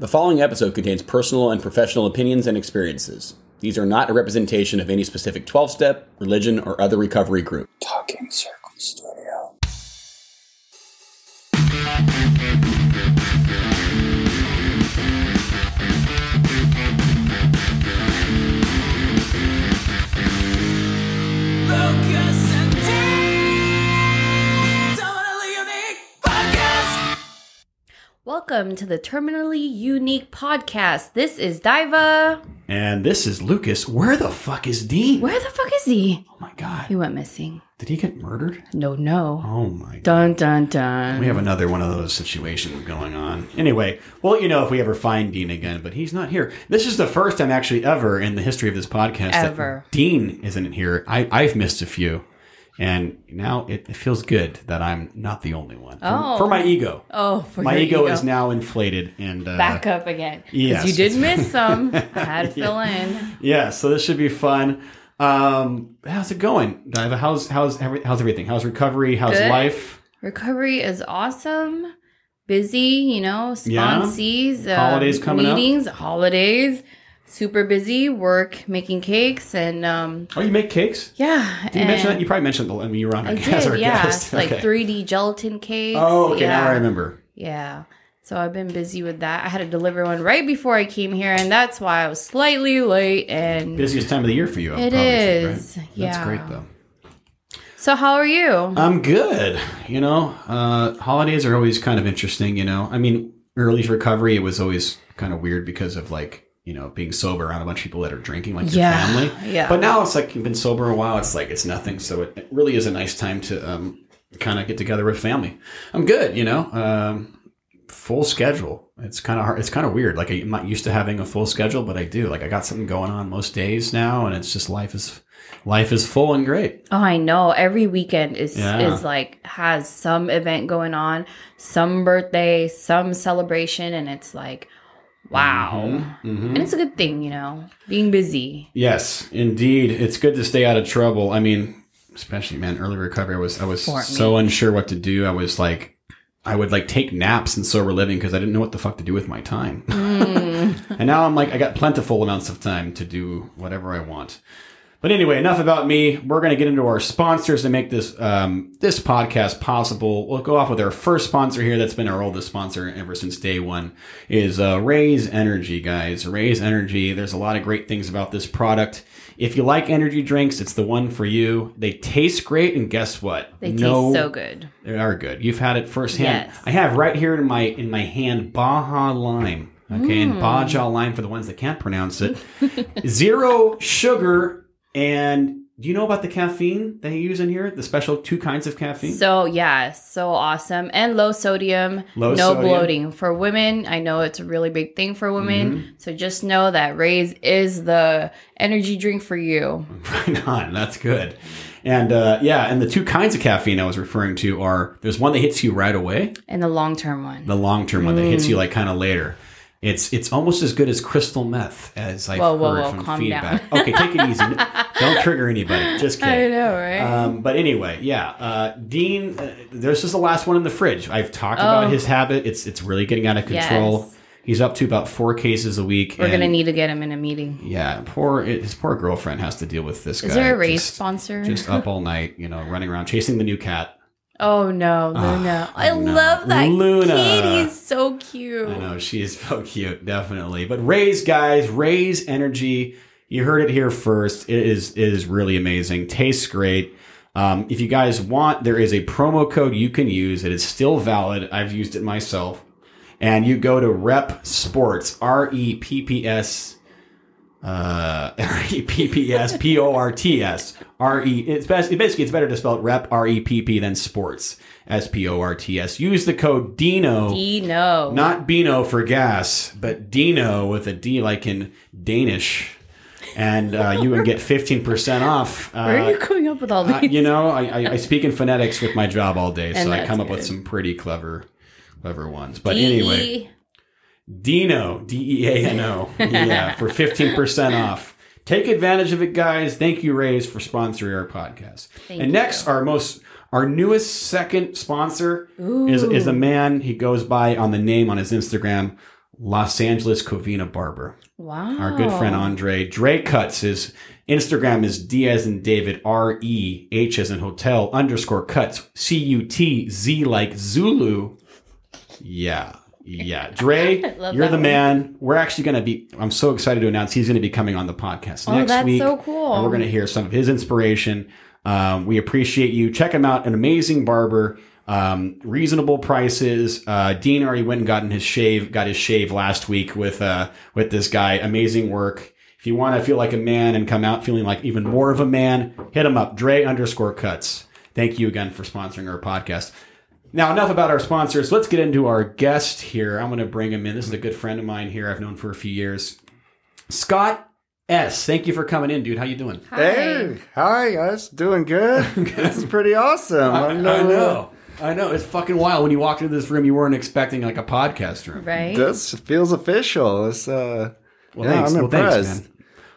The following episode contains personal and professional opinions and experiences. These are not a representation of any specific 12 step, religion, or other recovery group. Talking Circle Welcome to the Terminally Unique Podcast. This is Diva. And this is Lucas. Where the fuck is Dean? Where the fuck is he? Oh my god. He went missing. Did he get murdered? No, no. Oh my god. Dun dun dun. We have another one of those situations going on. Anyway, we'll let you know if we ever find Dean again, but he's not here. This is the first time actually ever in the history of this podcast Ever. that Dean isn't here. I, I've missed a few. And now it, it feels good that I'm not the only one. For, Oh. for my ego. oh, for my your ego, is now inflated and uh, back up again. yes. you did miss some. I had to fill in. Yeah, so this should be fun. Um, how's it going, Diva? How's how's how's everything? How's recovery? How's Good. life? Recovery is awesome. Busy, you know, Yeah. sponsees, uh, Holidays coming up. meetings, holidays. Super busy, work, making cakes, and um, Oh, you make cakes? yeah. Did you mention that? You probably mentioned it when you were on I as our did, yeah. guest. Like Okay. 3D gelatin cakes. Oh, okay. yeah. Now I remember. Yeah. So I've been busy with that. I had to deliver one right before I came here, and that's why I was slightly late. And Busiest time of the year for you. I It should, right? yeah. That's great though. so, how are you? I'm good. You know, uh, holidays are always kind of interesting. You know, I mean, early recovery it was always kind of weird because of like you know being sober around a bunch of people that are drinking, like Yeah, your family. yeah. But now it's like you've been sober a while. It's like it's nothing. So it, it really is a nice time to um, kind of get together with family. I'm good. You know. Um, full schedule it's kind of hard it's kind of weird like i'm not used to having a full schedule but i do like i got something going on most days now and it's just life is life is full and great Oh, I know. Every weekend is Yeah. is like has some event going on, some birthday, some celebration, and it's like, wow. Mhm. And it's a good thing, you know, being busy. Yes, indeed. It's good to stay out of trouble. I mean, especially man, early recovery. I was I was so unsure what to do. I was like, I would like take naps in sober living because I didn't know what the fuck to do with my time. and now I'm like, I got plentiful amounts of time to do whatever I want. But anyway, enough about me. We're going to get into our sponsors to make this um, this podcast possible. We'll go off with our first sponsor here. That's been our oldest sponsor ever since day one. Is uh, Raise Energy, guys. Raise Energy. There's a lot of great things about this product. If you like energy drinks, it's the one for you. They taste great, and guess what? They No- taste so good. They are good. You've had it firsthand. Yes. I have right here in my in my hand Baja Lime. Okay, and Baja Lime for the ones that can't pronounce it. Zero sugar. And do you know about the caffeine they use in here? The special two kinds of caffeine. So yeah, so awesome and low sodium, Low no sodium. bloating for women. I know it's a really big thing for women. Mm-hmm. So just know that Raise is the energy drink for you. Right on. That's good. And uh, yeah, and the two kinds of caffeine I was referring to are there's one that hits you right away, And the long term one. the long term one that hits Mm. you like kind of later. It's it's almost as good as crystal meth, as I've Whoa, whoa, heard whoa, from calm feedback. okay, take it easy. Don't trigger anybody. Just kidding. I know, right? Um, but anyway, yeah, uh, Dean. Uh, this is the last one in the fridge. I've talked about Oh. his habit. It's it's really getting out of control. Yes. He's up to about four cases a week. We're gonna need to get him in a meeting. Yeah, poor his poor girlfriend has to deal with this guy. Is guy. there a Raise just, sponsor? just up all night, you know, running around chasing the new cat. Oh no, Luna! I no. love that Luna. kid. He's so cute. I know she is so cute, definitely. But raise guys, raise energy. You heard it here first. It is it is really amazing. Tastes great. Um, if you guys want, there is a promo code you can use. It is still valid. I've used it myself. And you go to Repp Sports, R E P P S, uh, R E P P S P O R T S, R E. It's best. Basically, it's better to spell it Rep R E P P than Sports, S P O R T S. Use the code Deano. Deano. Not Beano for gas, but Deano with a D like in Danish. And uh, you would get 15% off. Uh, Where are you coming up with all uh, these? you know, I, I, I speak in phonetics with my job all day, so I come up with some pretty clever, clever ones. But anyway, Deano, D E A N O, yeah, for 15% off. Take advantage of it, guys. Thank you, Raise, for sponsoring our podcast. Thank and you. next, our most our newest second sponsor is is a man he goes by on the name on his Instagram Los Angeles Covina barber. Wow. Our good friend Andre Dre Cuts. His Instagram is D as in David R E H as in hotel underscore cuts C U T Z like Zulu. Yeah. Yeah, Dre, you're the one. man. We're actually going to be. I'm so excited to announce he's going to be coming on the podcast Oh, next that's week. so cool. And we're going to hear some of his inspiration. Um, we appreciate you. Check him out. An amazing barber. Um, reasonable prices. Uh, Dean already went and gotten his shave. Got his shave last week with uh, with this guy. Amazing work. If you want to feel like a man and come out feeling like even more of a man, hit him up. Dre underscore cuts. Thank you again for sponsoring our podcast. Now, enough about our sponsors. Let's get into our guest here. I'm going to bring him in. This is a good friend of mine here. I've known for a few years. Scott S. Thank you for coming in, dude. How you doing? Hi. Hey, hi guys, doing good. this is pretty awesome. I, I know. I know. It's fucking wild. When you walked into this room, you weren't expecting like a podcast room. Right? This feels official. It's uh, Well, yeah, thanks. I'm well, thanks, impressed. man.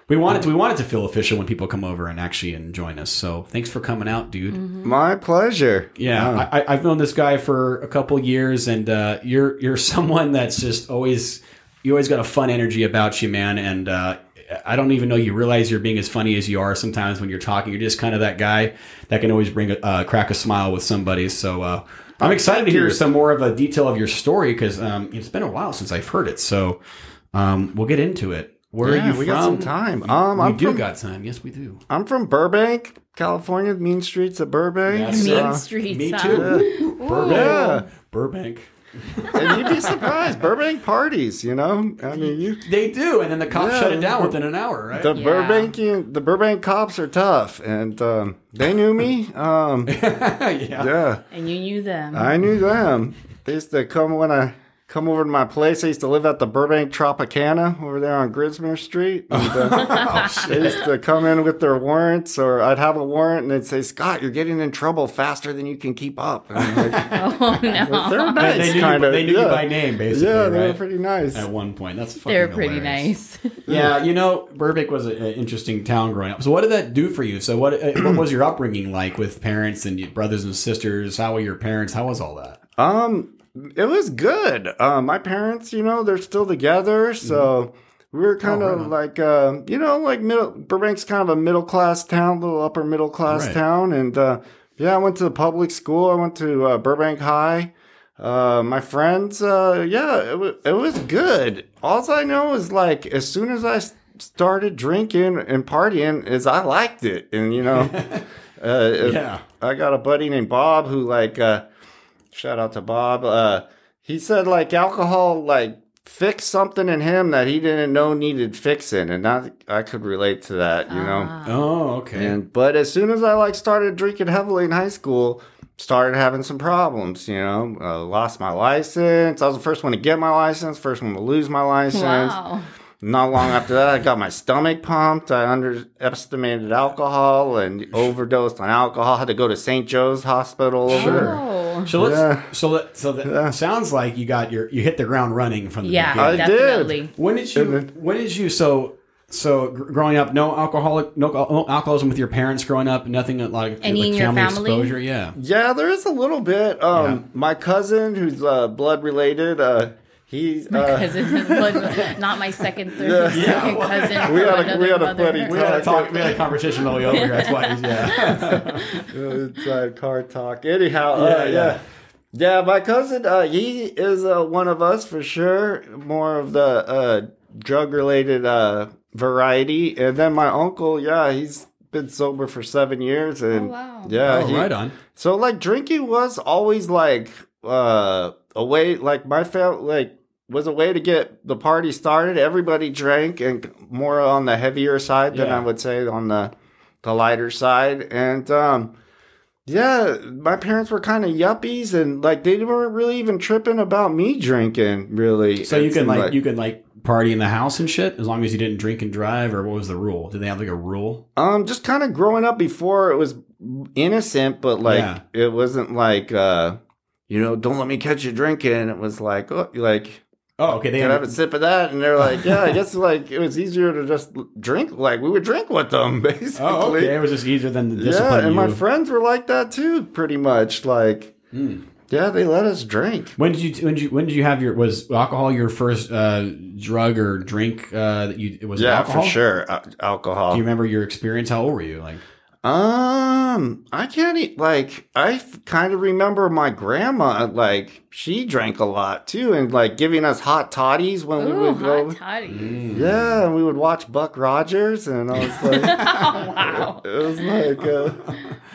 We wanted to, we wanted to feel official when people come over and actually and join us. So thanks for coming out, dude. My pleasure. Yeah, Uh, I, I've known this guy for a couple years, and uh, you're you're someone that's just always you always got a fun energy about you, man. And uh, I don't even know you realize you're being as funny as you are sometimes when you're talking. You're just kind of that guy that can always bring a uh, crack a smile with somebody. So uh, I'm excited to hear some more of a detail of your story because um, it's been a while since I've heard it. So um, we'll get into it. Where Yeah, are you we from? got some time. Um, we I'm do from- got time. Yes, we do. I'm from Burbank, California. Mean streets of Burbank. Yes, mean uh, streets. Me huh? too. Burbank. Yeah. Burbank. and you'd be surprised. Burbank parties, you know. I mean, you They do, and then the cops Yeah. shut it down within an hour, right? the Yeah. Burbankian, the Burbank cops are tough, and um, they knew me. Um, yeah. yeah. And you knew them. I knew them. They used to come when I come over to my place. I used to live at the Burbank Tropicana over there on Grismer Street. And, uh, they used to come in with their warrants, or I'd have a warrant, and they'd say, "Scott, you're getting in trouble faster than you can keep up." And like, oh, no. they're nice, they knew, kind you, of. they knew yeah. you by name, basically. yeah, they right? were pretty nice. At one point, that's fucking They're pretty hilarious. nice. Yeah, you know, Burbank was an interesting town growing up. So, what did that do for you? So, what uh, what was your upbringing like with parents and brothers and sisters? How were your parents? How was all that? Um, it was good. Uh, my parents, you know, they're still together, so we were kind Oh, of right like, uh, you know, like middle. Burbank's kind of a middle class town, little upper middle class Right. town, and uh, yeah, I went to the public school. I went to uh, Burbank High. Uh, my friends, uh, yeah, it was it was good. All I know is like as soon as I started drinking and partying, is I liked it, and you know, uh, Yeah. I got a buddy named Bob who like uh shout out to Bob. Uh he said like alcohol like fixed something in him that he didn't know needed fixing and I I could relate to that, you know. Ah. Oh, okay. And but as soon as I like started drinking heavily in high school, started having some problems, you know. Uh, lost my license. I was the first one to get my license, first one to lose my license. Wow. Not long after that, I got my stomach pumped. I underestimated alcohol and overdosed on alcohol. Had to go to St. Joe's Hospital. Sure. Oh. So let's Yeah. so that so that sounds like you got your you hit the ground running from the Yeah, beginning. I did. When did you? When did you? So, so growing up, no alcoholic, no, no alcoholism with your parents growing up. Nothing like Any like in your family? exposure. Yeah. Yeah, there is a little bit. Um, Yeah. My cousin, who's uh, blood related, uh, he's. Uh, cousin, but not my second, third, Yeah. second cousin. We had a- another we had a mother. funny We had a talk. We had a conversation on the way over here. That's why. He's, yeah. inside car talk. Anyhow, Yeah, uh, yeah. yeah. yeah. my cousin, uh, he is uh, one of us for sure. More of the uh, drug related uh, variety. And then my uncle, yeah, he's been sober for seven years. And Oh, wow. yeah, oh, he- right on. So like drinking was always like uh a way like my family like was a way to get the party started. Everybody drank and more on the heavier side than Yeah. I would say on the the lighter side. And um yeah, my parents were kind of yuppies and like they weren't really even tripping about me drinking really. So you can seemed like, you can like party in the house and shit as long as you didn't drink and drive, or what was the rule? Did they have like a rule? Um, just kind of growing up before it was innocent, but like Yeah. it wasn't like uh, you know, don't let me catch you drinking. It was like, oh, like Oh, okay. They can have have a sip of that? And they're like, yeah, I guess like it was easier to just drink. Like we would drink with them, basically. Oh, okay. It was just easier than the discipline. Yeah, and my friends were like that too, pretty much. Like, Hmm. Yeah, they let us drink. When did you when did you when did you have your was alcohol your first uh, drug or drink uh, that you it was Yeah, alcohol? for sure. Uh, alcohol. Do you remember your experience? How old were you? Like Um, I can't eat. Like, I kind of remember my grandma. Like, she drank a lot too, and like giving us hot toddies when we Ooh, would go. toddies. Mm. Yeah, and we would watch Buck Rogers, and I was like, Oh, wow. it was like, uh,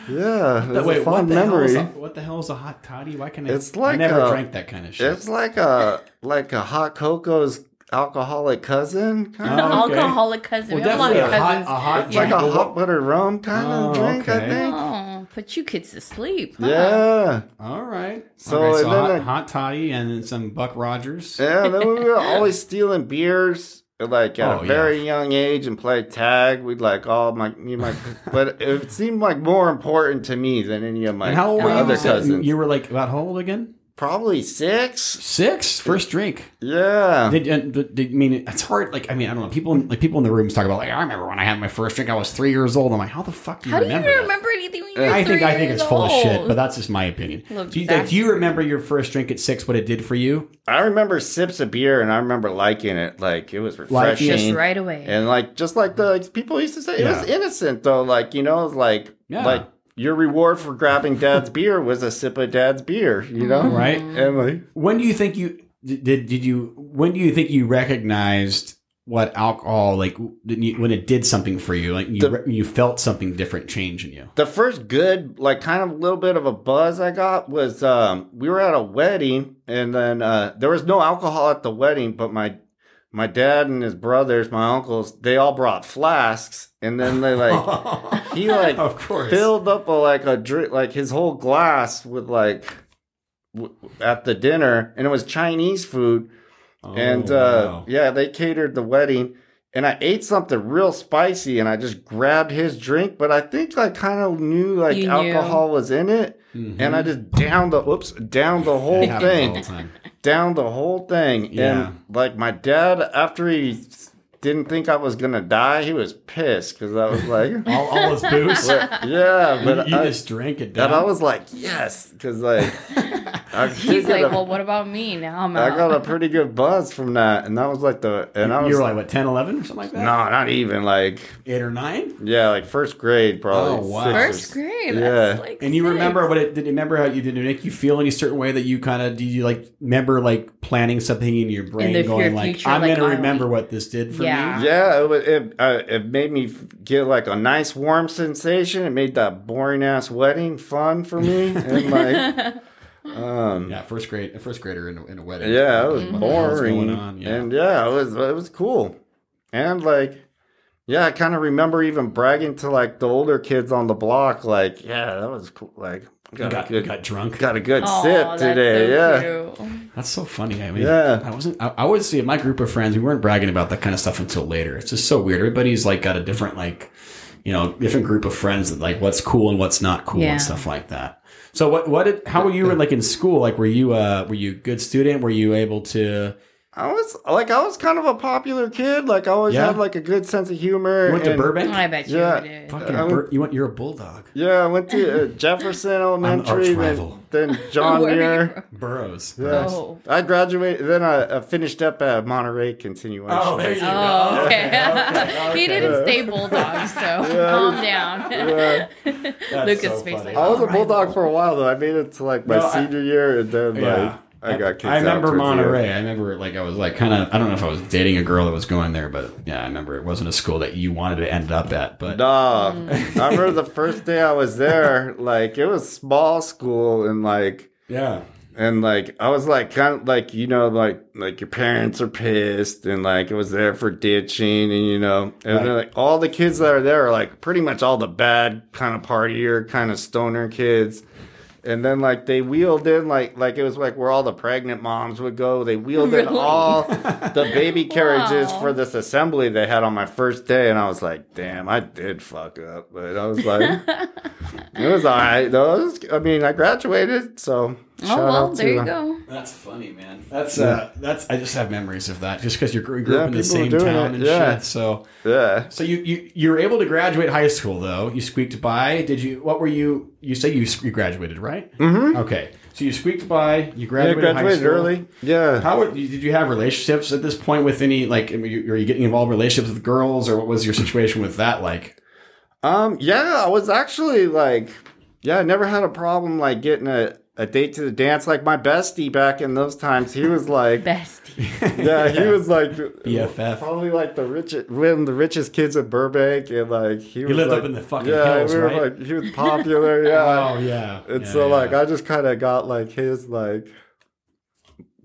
yeah, it was wait, a fun what the hell is memory. a, what the hell is a hot toddy? Why can I? It's like I never a- drank that kind of shit. It's like a like a hot cocoa's alcoholic cousin, kind of. Oh, okay. Alcoholic cousin. Well, we have a lot of definitely a hot- a hot It's like a hot butter rum kind Oh, of drink, I think. Oh, put you kids to sleep. huh? Yeah. All right. So, okay, so and then hot, I- hot toddy and then some Buck Rogers. Yeah, then we were always stealing beers like at Oh, a yeah. very young age and play tag. We'd like all my me and my but it seemed like more important to me than any of my and how old were other You cousins. You were like about how old again? Probably six. Six first drink. Yeah. Did, uh, did, did- I mean it's hard? Like I mean I don't know. People in- like people in the rooms talk about like I remember when I had my first drink. I was three years old. I'm like, how the fuck do you How do you remember? that? anything when you're I think three I think years it's full of shit, but that's just my opinion. Do you, like, do you remember your first drink at six? What it did for you? I remember sips of beer and I remember liking it. Like it was refreshing. just right away. And like just like the like, people used to say, it was innocent though. Like, you know, it like Yeah. like your reward for grabbing dad's beer was a sip of dad's beer, you know? Right. And like When do you think you did? Did you? When do you think you recognized what alcohol like you, when it did something for you? Like you The- you felt something different change in you. the first good like kind of a little bit of a buzz i got was um we were at a wedding and then uh there was no alcohol at the wedding but my my dad and his brothers my uncles they all brought flasks and then they like he like of course filled up a like a drink like his whole glass with like w- at the dinner and it was chinese food Oh, and uh wow. yeah they catered the wedding and i ate something real spicy and i just grabbed his drink but i think i kind of knew like You knew. alcohol was in it Mhm. and i just downed the whoops downed the whole It happens all thing the time. Down the whole thing Yeah. and like my dad after he didn't think i was gonna die he was pissed because i was like all, all this booze. yeah but you I, just drank it down. and I was like, yes, because like, I He's like, a- well, what about me? Now I'm I out. got a pretty good buzz from that, and that was like the, and I was you were like what 10, 11 or something like that. no, not even like, eight or nine. yeah, like first grade, probably. Oh, wow. six or First grade. Yeah. That's like And you six. remember what it did? You remember how you did it make you feel any certain way that you kind of did you like remember like planning something in your brain, the- going your like I'm like, gonna on- remember what this did for Yeah. me. Yeah, it wa- it uh, it made me get like a nice warm sensation. It made that boring ass wedding fun for me, and like, um, Yeah, first grade, first grader in a, in a wedding. yeah, it was What the boring, going on? Yeah. and yeah, it was it was cool, and like, yeah, I kind of remember even bragging to like the older kids on the block, like, yeah, that was cool, like, you got, got, a good, got drunk. got a good Aw, sip that's today, so yeah. cute. That's so funny. I mean, Yeah. I wasn't. I, I would see my group of friends. We weren't bragging about that kind of stuff until later. It's just so weird. Everybody's like got a different like, you know, different group of friends that like what's cool and what's not cool Yeah. and stuff like that. So what? What did? How were you like in school? Like, were you uh were you a good student? Were you able to? I was like, I was kind of a popular kid. Like, I always Yeah. had like a good sense of humor. You went to and- Burbank? I bet you Yeah. did. Fucking I Bur- you went. You're a bulldog. Yeah, I went to uh, Jefferson Elementary, then, rival. then John Where are you Muir. from? Burroughs. Yeah. Oh. I graduated, then I, I finished up at Monterey Continuation. Oh, there you go. Oh, okay. okay, he didn't stay bulldog, so calm down. Yeah. Lucas' so face funny. like, I was a "All right, bulldog for a while though. I made it to like my No, I- senior year, and then Yeah. I got kicked I remember out towards the. Monterey. I remember like I was like kind of I don't know if I was dating a girl that was going there, but yeah, I remember it wasn't a school that you wanted to end up at. But Nah, Mm. I remember the first day I was there. Like it was small school, and like yeah, and like I was like kind of like you know like like your parents are pissed and like it was there for ditching and you know and Right. like all the kids that are there are like pretty much all the bad kind of partier kind of stoner kids. And then like they wheeled in like like it was like where all the pregnant moms would go. They wheeled in all the baby carriages Wow. for this assembly they had on my first day, and I was like, "Damn, I did fuck up." But I was like, "It was all right." Though was- I mean, I graduated, so Shout oh well, out there to, you uh, go. That's funny, man. That's uh, that's I just have memories of that, just because you grew, grew Yeah, up in the same town it, and yeah. shit. So, Yeah. so you you you were able to graduate high school though. You squeaked by. Did you? What were you? You say you you graduated, right? Mm-hmm. Okay, so you squeaked by. You Yeah, graduated, high graduated school. early. Yeah. How were- did you have relationships at this point with any like? I mean, you- Are you getting involved in relationships with girls, or what was your situation with that like? Um, yeah, I was actually like, yeah, I never had a problem like getting a, a date to the dance. Like my bestie back in those times, he was like, Bestie. yeah, he was like BFF. probably like the richest, one of the richest kids in Burbank, and like he, was lived like, up in the fucking yeah, hills, we were, right? Like, he was popular, yeah. Oh yeah, And Yeah, so yeah. like I just kind of got like his like,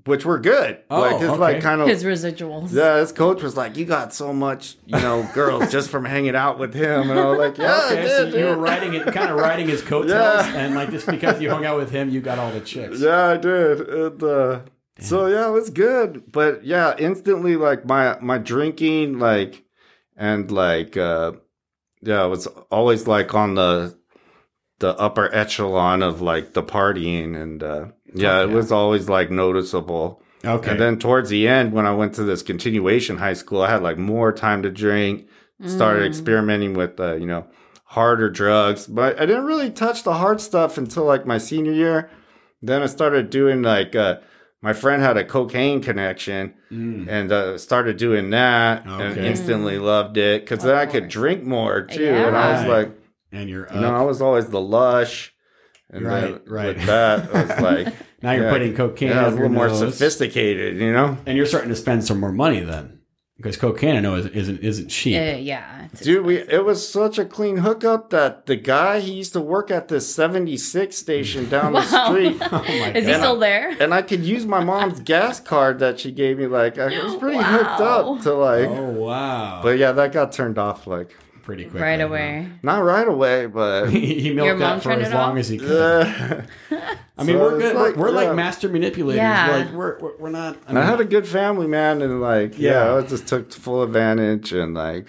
which were good. Oh, like his okay. like kind of His residuals. yeah, his coach was like, "You got so much, you know, girls just from hanging out with him," and I was like, "Yeah, I Okay, did, so you were riding it, kind of riding his coattails, Yeah. and like just because you hung out with him, you got all the chicks. Yeah, I did. And, uh, so yeah, it was good. But yeah, instantly like my my drinking like and like uh yeah, it was always like on the the upper echelon of like the partying and uh yeah, Fuck it yeah. was always like noticeable. Okay. And then towards the end when I went to this continuation high school, I had like more time to drink, started experimenting with uh, you know, harder drugs, but I didn't really touch the hard stuff until like my senior year. Then I started doing like uh my friend had a cocaine connection and uh, started doing that and Mm. Instantly loved it because then I could drink more too. And I was like, and you're you know, I was always the lush. And Right, then right. with that, I was like, now you're yeah, putting cocaine. yeah, I was a little more nose. sophisticated, you know? and you're starting to spend some more money then, because cocaine I know is, isn't isn't cheap. Uh, yeah. Dude, we it was such a clean hookup that the guy he used to work at this 76 station down the street. oh my Is he god! still there? And I could use my mom's gas card that she gave me. Like I was pretty hooked up to like, Oh wow! but yeah, that got turned off like Pretty quick. Right away. not right away, but he he milked that for as long off? as he could. uh, I mean, So we're good. like, we're we're yeah. like master manipulators. Yeah. Like we're we're, we're not. I, I had a good family, man, and like yeah, Yeah. I just took full advantage and like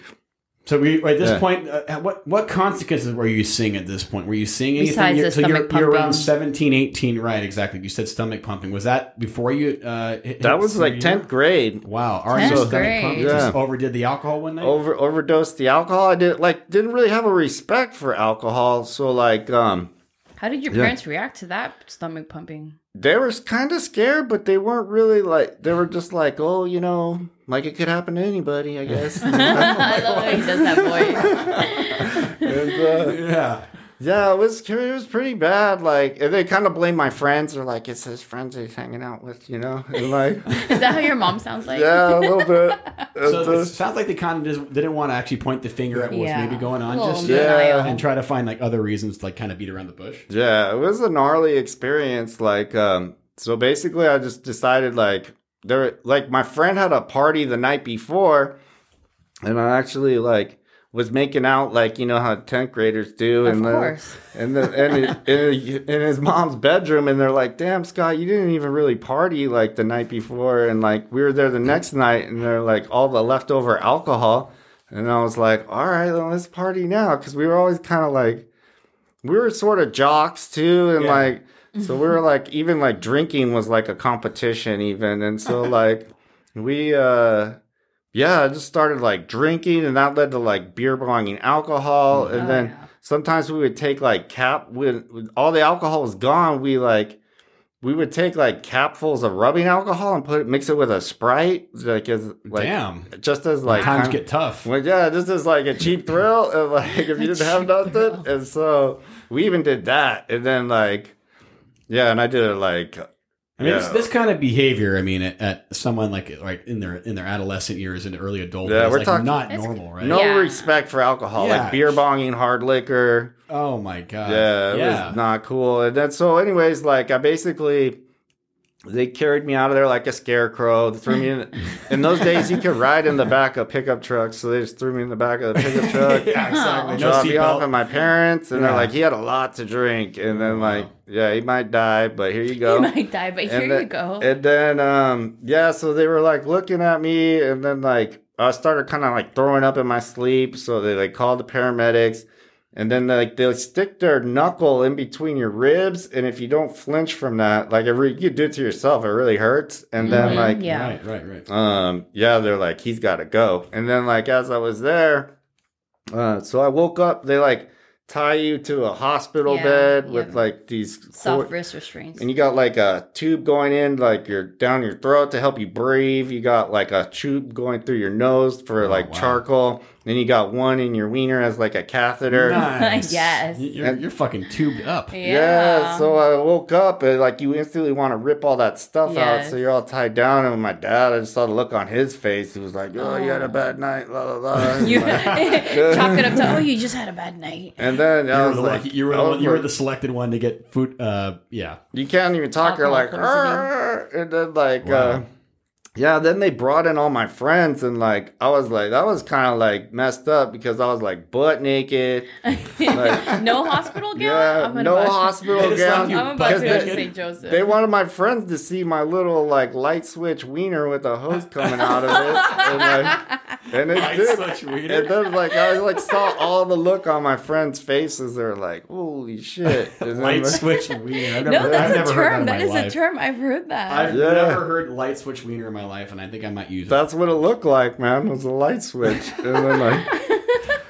So we at this Yeah. point, uh, what what consequences were you seeing at this point? Were you seeing anything? Besides You're- the so you're, you're around pumping. 17, 18, right? Exactly. You said stomach pumping. Was that before you? Uh, hit, that hit was like tenth grade. Wow. Our 10th stomach grade. pump Yeah. just overdid the alcohol one night. Over overdosed the alcohol. I did like didn't really have a respect for alcohol, so like um How did your Yeah. parents react to that stomach pumping? they were kind of scared, but they weren't really like they were just like, oh, you know, like it could happen to anybody, I guess. I love how he does that voice. and, uh, yeah. Yeah, it was it was pretty bad. Like they kind of blame my friends. They're like, it's his friends he's hanging out with, you know, and like Is that how your mom sounds like? yeah, a little bit. So And, it sounds like they kind of just didn't want to actually point the finger at what was Yeah. maybe going on just Yeah. and try to find like other reasons to like kind of beat around the bush. Yeah, it was a gnarly experience. Like, um, so basically, I just decided like there, like my friend had a party the night before, and I actually like was making out like you know how tenth graders do, Of and the, and the, and it, in, in his mom's bedroom, and they're like, "Damn, Scott, you didn't even really party like the night before," and like we were there the next night, and they're like all the leftover alcohol, and I was like, "All right, then let's party now," because we were always kind of like we were sort of jocks too and Yeah. like so we were like even like drinking was like a competition even and so like we uh yeah i just started like drinking and that led to like beer bonging alcohol and Oh, then yeah. sometimes we would take like cap when when all the alcohol was gone we like we would take like capfuls of rubbing alcohol and put it mix it with a sprite like as like Damn. just as like Times kind- get tough. well, yeah, just as like a cheap thrill, and like if you didn't have nothing, and so we even did that, and then like, yeah, and I did it like, I mean, yeah, this, this kind of behavior. I mean, at, at someone like like in their in their adolescent years and early adulthood, Yeah, we're like talking- not normal, right? no Yeah. respect for alcohol, Yeah. like beer bonging, hard liquor. Oh my god. Yeah, it yeah. was not cool. And then so, anyways, like I basically. They carried me out of there like a scarecrow. They threw me in. In those days, you could ride in the back of pickup trucks, so they just threw me in the back of the pickup truck. yeah, exactly. No dropped me off seatbelt. at my parents, and Yeah. they're like, he had a lot to drink, and then Wow. like, yeah, he might die, but here you go. He might die, but here and you go. And then, um, yeah, so they were like looking at me, and then like I started kind of like throwing up in my sleep, so they like called the paramedics, and then like they'll stick their knuckle in between your ribs, and if you don't flinch from that, like if you do it to yourself, it really hurts. And then Mhm, like yeah. Right, right, right. um yeah they're like he's got to go and then like as i was there uh so i woke up they like tie you to a hospital Yeah, bed with like these Soft cord- wrist restraints. and you got like a tube going in like your down your throat to help you breathe you got like a tube going through your nose for like Oh, wow. charcoal then you got one in your wiener as like a catheter Nice. Yes. You're, you're fucking tubed up. Yeah. so I woke up and like you instantly want to rip all that stuff out, so you're all tied down. And my dad, I just saw the look on his face. He was like, "Oh, you had a bad night." La la la. you And, like- chalk it up to oh you just had a bad night. and then You I were, was the, like, you, were I the, you were the selected one to get food. Uh, yeah. you can't even talk. You're like, Alcohol poisoning. "Arr," and then like, Wow. uh, yeah. Then they brought in all my friends, and like, I was like, that was kind of like messed up because I was like butt naked. Like- no hospital gown. Yeah, I'm no bust- hospital They gown. I'm about to go to. St. Joseph. They wanted my friends to see my little like light switch wiener with a hose coming out of it, and, like, and it Light did. switch wiener. And then like I like saw all the look on my friends' faces. They're like, "Holy shit!" And Light like- switch wiener. I've never, no, that's I've a never term. that, That in is a term. I've heard that. I've Yeah. never heard light switch wiener in my life, and I think I might use it. That's what it looked like, man. It was a light switch, and then like,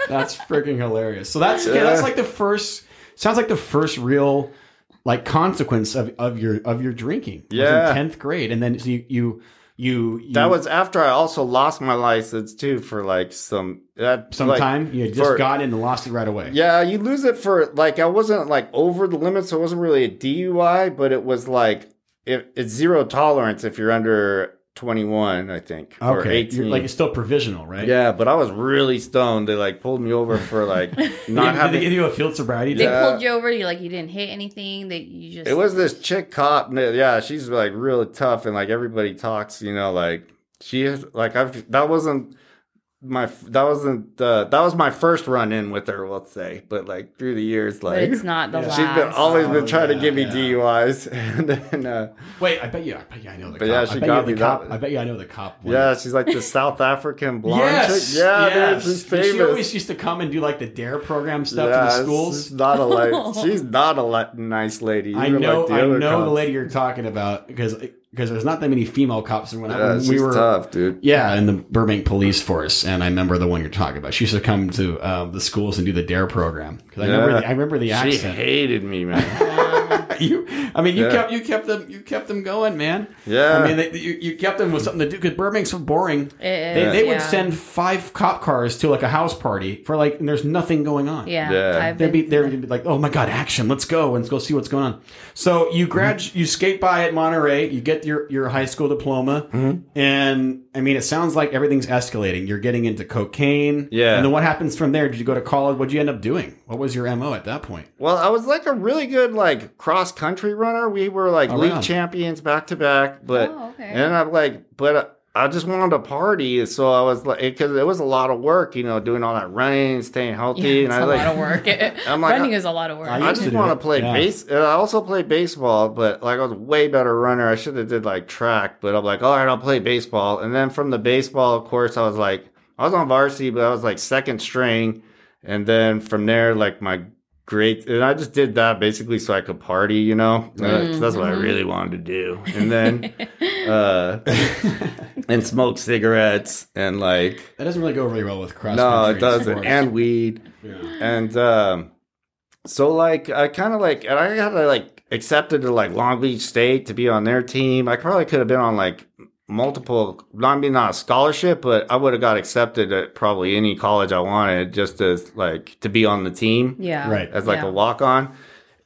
That's freaking hilarious. So that's okay, that's like the first. Sounds like the first real like consequence of, of your of your drinking. Yeah. in tenth grade, and then so you you you, you that was after I also lost my license too for like some that some like, time you just for- got in and lost it right away. Yeah, you lose it for like I wasn't like over the limit, so it wasn't really a DUI, but it was like it, it's zero tolerance if you're under 21, I think, or 18. You're, like it's still provisional, right? yeah, but I was really stoned. They like pulled me over for like Did, not did they having. give you a field sobriety? they test? Yeah. pulled you over. You like you didn't hit anything. That you just. It was this chick cop. Yeah, she's like really tough, and like everybody talks. You know, like she is like I've that wasn't my that wasn't uh, that was my first run in with her. Let's say, but like through the years, But like it's not the Yeah. last. She's been always been Oh, trying yeah, to give me yeah. DUIs, and then uh, Wait, I bet you. I bet you. I know the But cop. yeah, I she bet got you the me cop. that- I bet you. I know the cop. one. yeah, she's like the South African blonde Yes. chick. Yeah, yes. dude, she's She always used to come and do like the Dare program stuff yeah, in the she's schools. not a like, she's not a nice lady. I even know. like the I other know the lady you're talking about because because there's not that many female cops when, I, Yeah, when we were tough, dude. Yeah, in the Burbank Police Force, and I remember the one you're talking about. She used to come to um, the schools and do the Dare program because I remember, the, I remember the She accent. hated me, man. you, I mean, you Yeah. kept you kept them you kept them going, man. Yeah. I mean, they, you, you kept them with something to do because Burbank's so boring. It They, is, they would yeah. send five cop cars to like a house party for like, and there's nothing going on. Yeah, Yeah. They'd be been, they'd be like, oh my god, action! Let's go and let's go see what's going on. So you grad, mm-hmm. you skate by at Monterey, you get your your high school diploma, mm-hmm. and I mean, it sounds like everything's escalating. You're getting into cocaine, Yeah. And then what happens from there? Did you go to college? What'd you end up doing? What was your mo at that point? Well, I was like a really good like cross country runner. We were like Oh, league champions back to back, but Oh, okay. and I'm like, but uh, I just wanted to party, so I was like, because it was a lot of work, you know, doing all that running, staying healthy, yeah, and it's I a like, lot of work. I'm like, Running I- is a lot of work. I I just want to play yeah. base. I also play baseball, but like I was a way better runner. I should have did like track, but I'm like, all right, I'll play baseball. And then from the baseball, of course, I was like, I was on varsity, but I was like second string. And then from there, like my great, and I just did that basically so I could party, you know. Uh, 'cause that's what I really wanted to do. And then, uh, and smoke cigarettes and like That doesn't really go really well with cross. no, it doesn't. sports. And weed. Yeah. And um so like I kind of like and I got like accepted to like Long Beach State to be on their team. I probably could have been on like multiple not I mean not a scholarship, but I would have got accepted at probably any college I wanted just as like to be on the team yeah, Right. as like yeah. a walk on.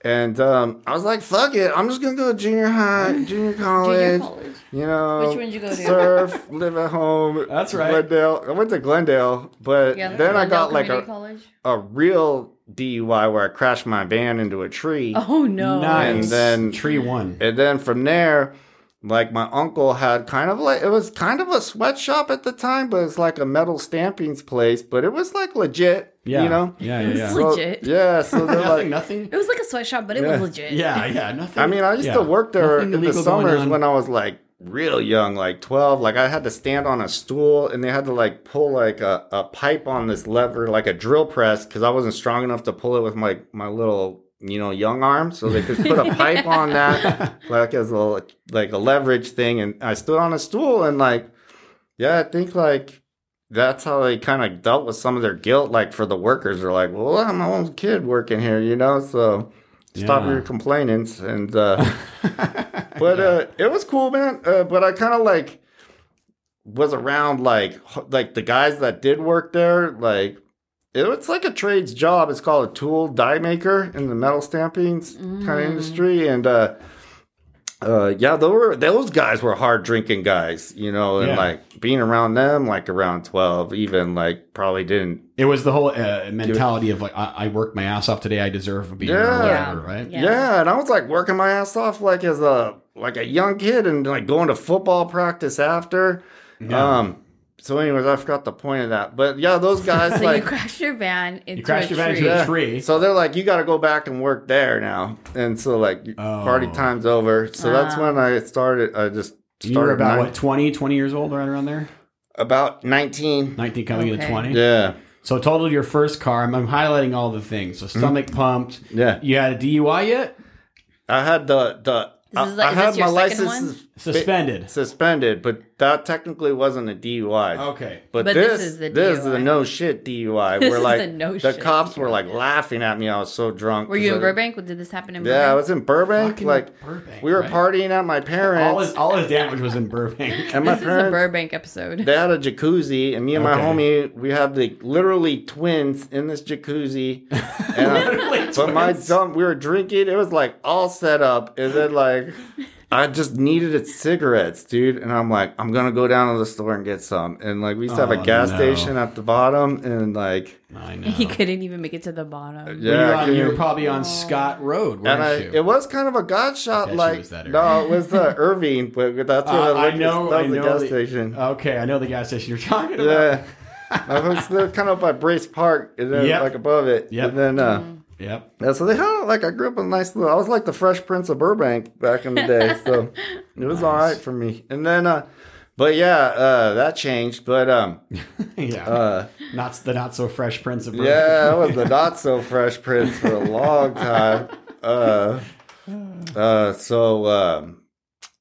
And um, I was like, "Fuck it! I'm just gonna go to junior high, junior college. Junior college. You know, Which one did you go to? Surf, live at home. That's right. Glendale. I went to Glendale, but Yeah, then I got Glendale like a, college. a real DUI where I crashed my van into a tree. Oh no! Nice. And then- tree one. And then from there, like my uncle had kind of like it was kind of a sweatshop at the time, but it's like a metal stampings place, but it was like legit. Yeah. You know? Yeah, yeah, yeah. So- Legit. yeah. So they're nothing, like nothing. It was like a sweatshop, but it Yeah. was legit. Yeah, yeah, nothing. I mean, I used yeah. to work there Nothing in the summers when I was like real young, like 12. Like I had to stand on a stool and they had to like pull like a, a pipe on this lever, like a drill press, because I wasn't strong enough to pull it with my, my little, you know, young arm. So they could put a pipe on that, like as a, like a leverage thing. And I stood on a stool and like, yeah, I think like that's how they kind of dealt with some of their guilt. Like for the workers, they're like, well, I'm my own kid working here, you know, so stop Yeah. your complainings. And, uh, but uh, it was cool, man. Uh, but I kind of like was around like like the guys that did work there. Like it was like a trades job. It's called a tool die maker in the metal stamping kind of industry, and uh, uh, yeah, those were those guys were hard drinking guys, you know, and Yeah. like being around them, like around twelve, even like probably didn't. It was the whole uh, mentality of like, I, I worked my ass off today. I deserve a beer Yeah. or whatever, right? Yeah. Yeah. and I was like working my ass off like as a like a young kid and like going to football practice after. Yeah. Um. So, anyways, I forgot the point of that, but yeah, those guys So like you crashed your van into You crashed a your van tree. into a Yeah. tree. So they're like, you got to go back and work there now, and so like Oh. party time's over. So that's when ah. I started. I just started you were about nine- what 20, 20 years old, right around there. about nineteen. Nineteen coming into twenty. Yeah, So total your first car. I'm, I'm highlighting all the things. So mm-hmm. stomach pumped. yeah. You had a DUI yet? I had the the. This is I- like- I is had this your my second license one? Suspended. suspended, but that technically wasn't a DUI. Okay. But, But this, this is the this is the no shit DUI. This where is like the no the shit cops were like laughing at me. I was so drunk. Were you in I- Burbank? Did this happen in Yeah, I was in Burbank. Fucking like Burbank, we were right? partying at my All parents, his all his damage was in Burbank. and my this is a Burbank episode. they had a jacuzzi, and me and my homie we had the literally twins in this jacuzzi. And I- Literally but my twins. dumb, we were drinking. It was like all set up, and then like. I just needed it cigarettes, dude, and I'm like, I'm gonna go down to the store and get some. And like, we used to have Oh, a gas no. station at the bottom, and like, I know. He couldn't even make it to the bottom. you, were yeah, on- you were probably on Scott Road, and I, you? it was kind of a god shot. Like, no, it was uh, Irving, but that's where Uh, the I liquor- know. that I was the gas the- station. Okay, I know the gas station you're talking about. Yeah. I was kind of by Brace Park and then Yep. like above it. Yep. And then uh Yep. yeah, so they had like I grew up in a nice little I was like the fresh prince of Burbank back in the day. So it was all right for me. And then uh but yeah, uh that changed. But um yeah. uh not the not so fresh Prince of Burbank. yeah, I was the not so fresh prince for a long time. Uh uh so um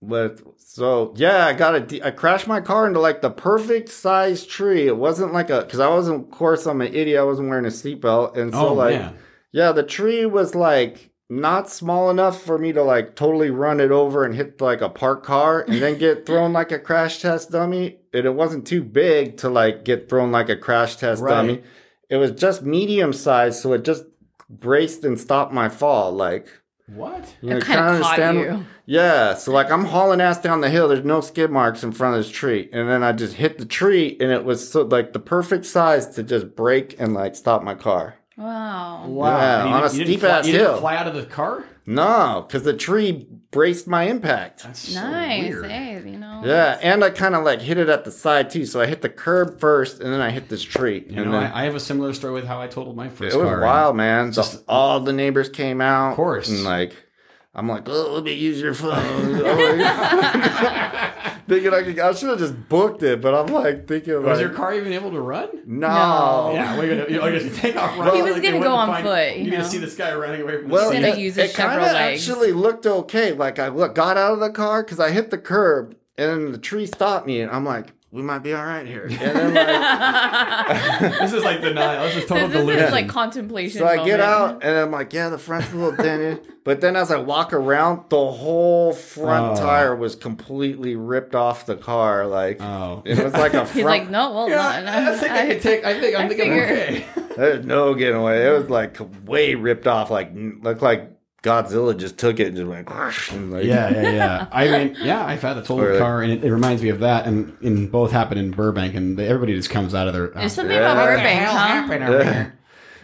but so yeah, I got a de- I crashed my car into like the perfect size tree. It wasn't like a because I wasn't, of course, I'm an idiot. I wasn't wearing a seatbelt, and so Oh like man. Yeah, the tree was like not small enough for me to like totally run it over and hit like a parked car and then get thrown like a crash test dummy. And it wasn't too big to like get thrown like a crash test Right. dummy. It was just medium sized, so it just braced and stopped my fall. Like What? you know, It kinda kinda caught understand- you. Yeah, so like I'm hauling ass down the hill. There's no skid marks in front of this tree, and then I just hit the tree, and it was so like the perfect size to just break and like stop my car. Wow. Wow. Yeah, And you on a didn't- you didn't steep fly- ass you didn't hill. fly out of the car? No, because the tree braced my impact. That's so Nice. weird. Hey, you know. Yeah, and I kind of like hit it at the side too. So I hit the curb first, and then I hit this tree, You and know, then I, I have a similar story with how I totaled my first it was car. wild, man. The- just- all the neighbors came out, Of course. and like. I'm like, oh, let me use your phone. Oh, I'm like- thinking I, could, I should have just booked it, but I'm like thinking like, Was your car even able to run? no. No. Yeah, we're gonna, you're gonna take off running. He was like gonna go on find- foot, you You're gonna see this guy running away from the Well, Instead it, of it, kind of actually looked okay. Like I look, got out of the car because I hit the curb, and then the tree stopped me, and I'm like, we might be all right here. And then like, This is like denial. This is total This delusion. is like contemplation. so I get out, and I'm like, yeah, the front's a little dented. But then as I walk around, the whole front Oh. tire was completely ripped off the car. Like oh. it was like a front. He's like, no, well, Yeah, not. I think I, could take. I think I'm I thinking figure- okay. There's no getting away. It was like way ripped off. Like looked like Godzilla just took it and just went. And like, Yeah, yeah, yeah. I mean, yeah, I've had a total Or like- car, and it, it reminds me of that. And, and both happened in Burbank, and they, everybody just comes out of their. There's something Yeah. about Burbank, hell huh?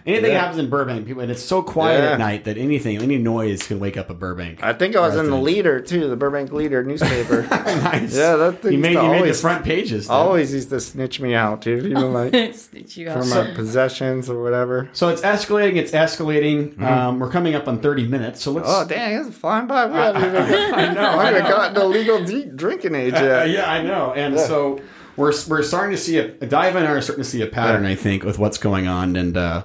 Anything Yeah. happens in Burbank, people, and it's so quiet Yeah. at night that anything, any noise can wake up a Burbank. I think I was in the leader too, the Burbank Leader newspaper. nice. yeah, that thing you made to you made the always, front pages. dude. always used to snitch me out, dude. Even like Stitch you out for out. my possessions or whatever. So it's escalating. It's escalating. Um, we're coming up on thirty minutes. So let's. Oh dang, it's flying by. We haven't even I know. I I haven't know. gotten to legal de- drinking age Uh, yet. yeah, I know. And so we're we're starting to see a Diva and I are starting to see a pattern. I think with what's going on, and uh,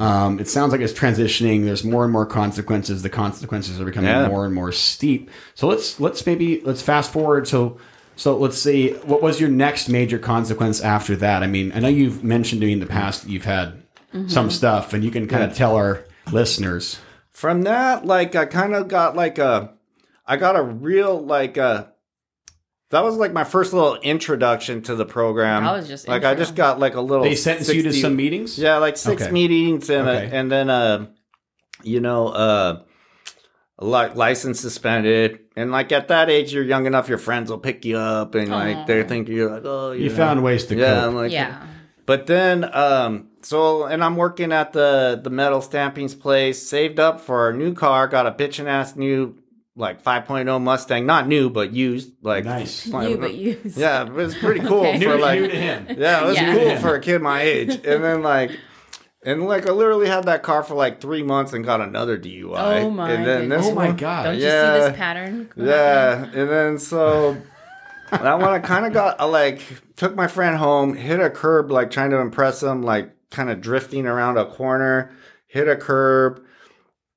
um, it sounds like it's transitioning. There's more and more consequences. The consequences are becoming Yeah. more and more steep. So let's let's maybe let's fast forward. So. So let's see, what was your next major consequence after that? I mean, I know you've mentioned to me in the past that you've had some stuff, and you can kind of tell our listeners. From that, like I kind of got like a, I got a real like a. That was like my first little introduction to the program. I was just like I just got like a little. They sentenced you to some meetings. Yeah, like six Okay. meetings and Okay. a, and then uh, you know uh, like license suspended and like at that age you're young enough your friends will pick you up and like they think you're like oh You know. found ways to yeah cope. I'm like yeah. but then, um, so and I'm working at the the metal stampings place. Saved up for a new car. Got a bitchin' ass new like 5.0 Mustang, not new but used. Like Nice. You, but you. Yeah, it was pretty cool Okay. New, for like new to him. yeah, it was Yeah. cool for a kid my age. And then like. And like I literally had that car for like three months and got another DUI. Oh, my And then this. Oh my one- god! Don't you see this pattern? yeah, and then so that one I kind of got I like took my friend home, hit a curb like trying to impress him, like kind of drifting around a corner, hit a curb,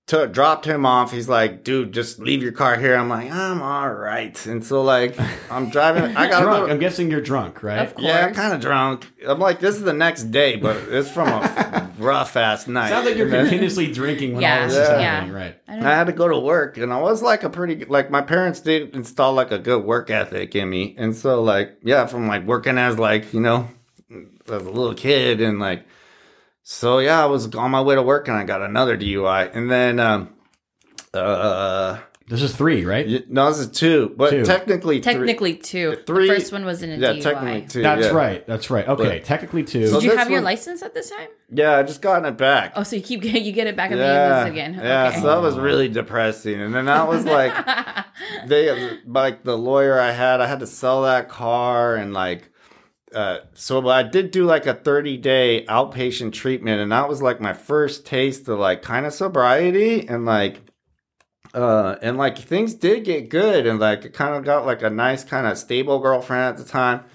took dropped him off. He's like, "Dude, just leave your car here." I'm like, "I'm all right." And so like I'm driving. I got drunk. a I'm guessing you're drunk, right? Of yeah, I'm kind of drunk. I'm like, this is the next day, but it's from a rough ass night. Sounds like you're And then- continuously drinking when Yeah, all this is yeah. right? I I had to go to work, and I was like a pretty like my parents did install like a good work ethic in me, and so like yeah, from like working as like you know as a little kid, and like so yeah, I was on my way to work, and I got another DUI, and then um uh This is three, right? y- no, this is two, but Two. technically three- Technically two. Three- the first one was in a yeah, DUI. technically two. That's yeah. right. That's right. Okay, But- technically two. So Did you this have your one- license at this time? Yeah, I just gotten it back. Oh, so you keep you get it back and then you yeah, lose again. yeah. Okay. So that was really depressing, and then that was like they like the lawyer I had. I had to sell that car, and like uh, so. I did do like a thirty day outpatient treatment, and that was like my first taste of like kind of sobriety, and like. Uh, and like things did get good, and like I kind of got like a nice kind of stable girlfriend at the time,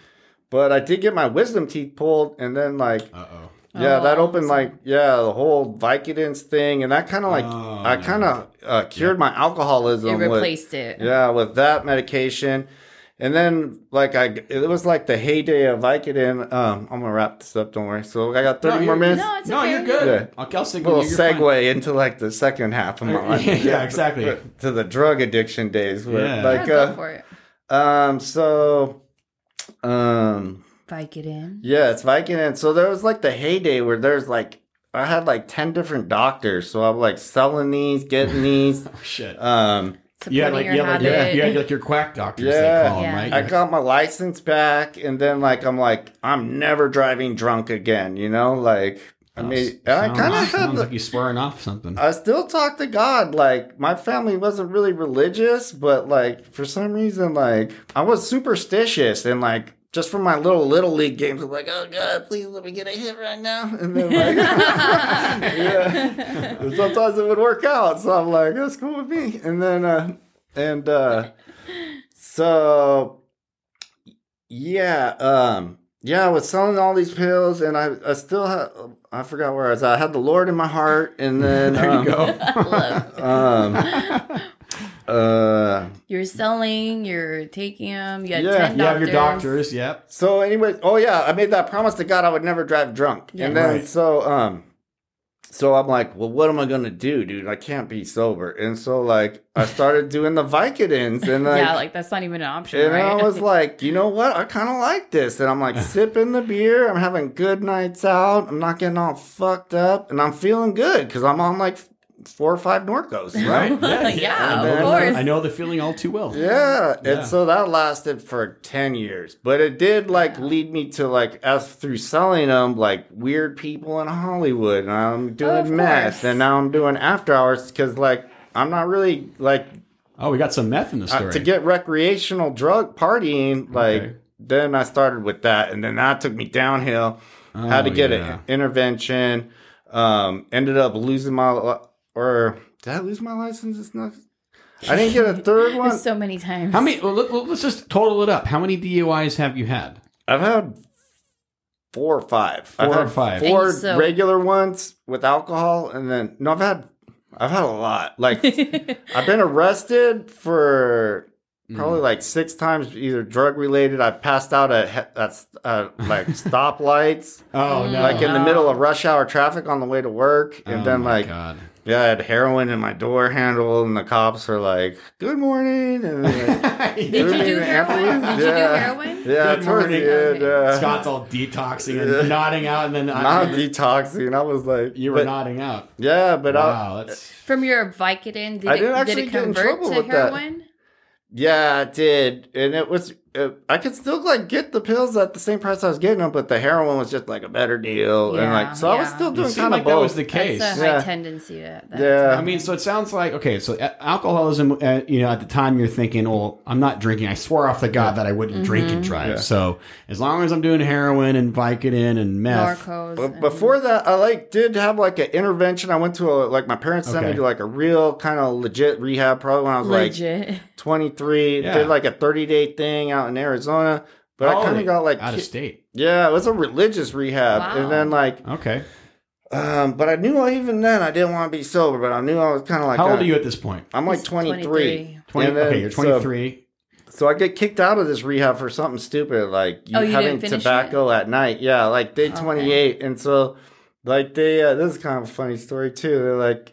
but I did get my wisdom teeth pulled, and then like Uh oh. yeah, that Oh, opened so- like yeah the whole Vicodins thing, and that kind of like Oh, I kind of uh, cured my alcoholism. it with, replaced it. yeah, with that medication, and then like I it was like the heyday of Vicodin. Um, I'm gonna wrap this up. Don't worry. So I got 30 No, more minutes. No, it's No, okay. you're good. Yeah. Okay, I'll sing a little you're fine. segue into like the second half of my life. Yeah, exactly. to the drug addiction days. Where, Yeah. Like Yeah, go uh, for it. um so um Vicodin. Yeah, it's Vicodin. So there was like the heyday where there's like I had like ten different doctors, so I'm like selling these, getting these. Oh, shit. Um, Supporting you like your you had like, habit. you had like your quack doctors. Yeah. they call them, Yeah. right? I got my license back, and then like I'm like I'm never driving drunk again. You know, like I oh, mean, and I kind of had sounds the, like you swearing off something. I still talk to God. Like my family wasn't really religious, but like for some reason, like I was superstitious and like just from my little little league games, I'm like, oh God, please let me get a hit right now. And then like, yeah, And sometimes it would work out. So I'm like, that's cool with me. And then uh, and uh, so yeah, um, yeah, I was selling all these pills, and I I still had I forgot where I was. at. I had the Lord in my heart, and then there um, you go. Um, uh, you're selling, you're taking them. You had Yeah, ten you have your doctors. Yep. so anyway, oh yeah, I made that promise to God I would never drive drunk, Yeah. and then Right. so um, so I'm like, well, what am I gonna do, dude? I can't be sober, and so like I started doing the Vicodins, and like. yeah, like that's not even an option, and right? I was like, you know what? I kind of like this. And I'm like sipping the beer. I'm having good nights out. I'm not getting all fucked up. And I'm feeling good because I'm on like four or five Norcos, Right? Yeah, Yeah, of I know- course. I know the feeling all too well. Yeah, Yeah. and so that lasted for 10 years. But it did like lead me to like as through selling them like weird people in Hollywood. And I'm Of doing meth course. and now I'm doing after hours cuz like I'm not really like Oh, we got some meth in the uh, story. to get recreational drug partying like Okay. then I started with that and then that took me downhill. Had to Oh, get yeah. an intervention. Um ended up losing my li- or did I lose my license? It's not I didn't get a third one. so many times. How many? Well, let, us just total it up. How many DUIs have you had? I've had four or five. Four I've or had five. Four so- regular ones with alcohol, and then no, I've had I've had a lot. Like I've been arrested for probably Mm. like six times, either drug related. I've passed out at he- at uh, like stoplights, Oh no! like in the middle of rush hour traffic on the way to work, and oh, then my like God. Yeah, I had heroin in my door handle, and the cops were like, "Good morning," and like, Did you do heroin? Did you do heroin? Yeah, Good towards morning. the end, uh, Scott's all detoxing and nodding out, and then I- not detoxing. I was like, you were but- nodding out. Yeah, but I, Wow, that's From your Vicodin, did I it, didn't did actually it get in convert trouble to with that. heroin? yeah, I did, and it was. Uh, I could still like get the pills at the same price I was getting them, but the heroin was just like a better deal, and like so I was yeah. still doing seemed kind of like that both. was the case. That's a Yeah. high tendency to that. Yeah. I mean, so it sounds like okay. So uh, alcoholism, uh, you know, at the time you're thinking, "Well, I'm not drinking. I swore off the God that I wouldn't drink Mm-hmm. and drive." Yeah. So as long as I'm doing heroin and Vicodin and meth, Norcos. But and- before that, I like did have like an intervention. I went to a like my parents sent me Okay. to like a real kind of legit rehab, probably when I was like legit. 23. Yeah. Did like a 30 day thing out in Arizona, but I Oh, kind of got like out of state. yeah, it was a religious rehab, Wow. and then like Okay. um, but I knew even then I didn't want to be sober, but I knew I was kind of like How old are you at this point? I'm like 23. 23. 20, then- okay, you're so- 23. So, I get kicked out of this rehab for something stupid, like you Oh, you having didn't finish tobacco at night. Yeah, like day Okay. 28. And so, like they, uh, this is kind of a funny story too. They're like,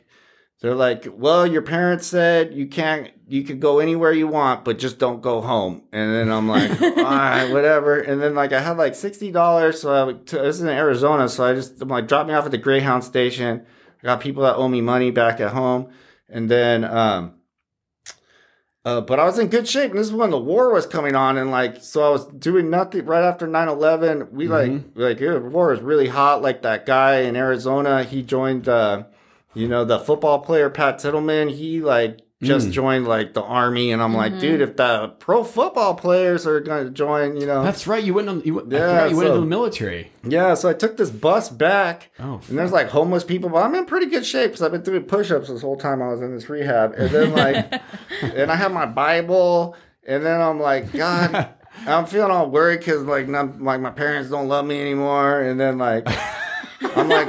they're like, well, your parents said you can't, you can go anywhere you want, but just don't go home. And then I'm like, all right, whatever. And then like I had like sixty dollars, so I to, this is in Arizona, so I just I'm like, drop me off at the Greyhound station. I got people that owe me money back at home, and then um. Uh, but I was in good shape, and this is when the war was coming on, and like, so I was doing nothing right after 9-11. We like, like, the war was really hot. Like that guy in Arizona, he joined, uh, you know, the football player Pat Tillman. He like just mm. joined like the army, and I'm like, dude, mm-hmm. if the pro football players are going to join, you know, That's right. You went. On, you, went- Yeah, forgot you went into the military. yeah. So I took this bus back, Oh, and there's like homeless people, but I'm in pretty good shape because I've been doing push-ups this whole time I was in this rehab. And then like, and I have my Bible, and then I'm like, God, I'm feeling all worried because like, not, like my parents don't love me anymore, and then like, I'm like,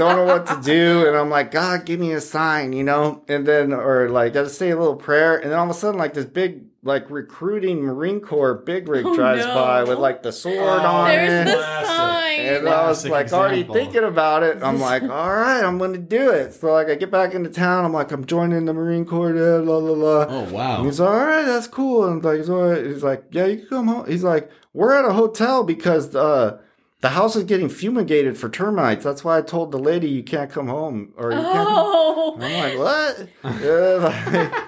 don't know what to do, and I'm like, God, give me a sign, you know, and then or like I just say a little prayer, and then all of a sudden like this big like recruiting Marine Corps big rig drives no. by with like the sword on There's it. the sign. And I was Classic like already thinking about it. I'm like, all right, I'm going to do it. So like I get back into town. I'm like, I'm joining the Marine Corps. Da, la la la. Oh And wow. he's like, all right, that's cool. And like, he's, all right. he's like, yeah, you can come home. He's like, we're at a hotel because uh, the house is getting fumigated for termites. That's why I told the lady you can't come home or you can't. Oh, I'm like, what?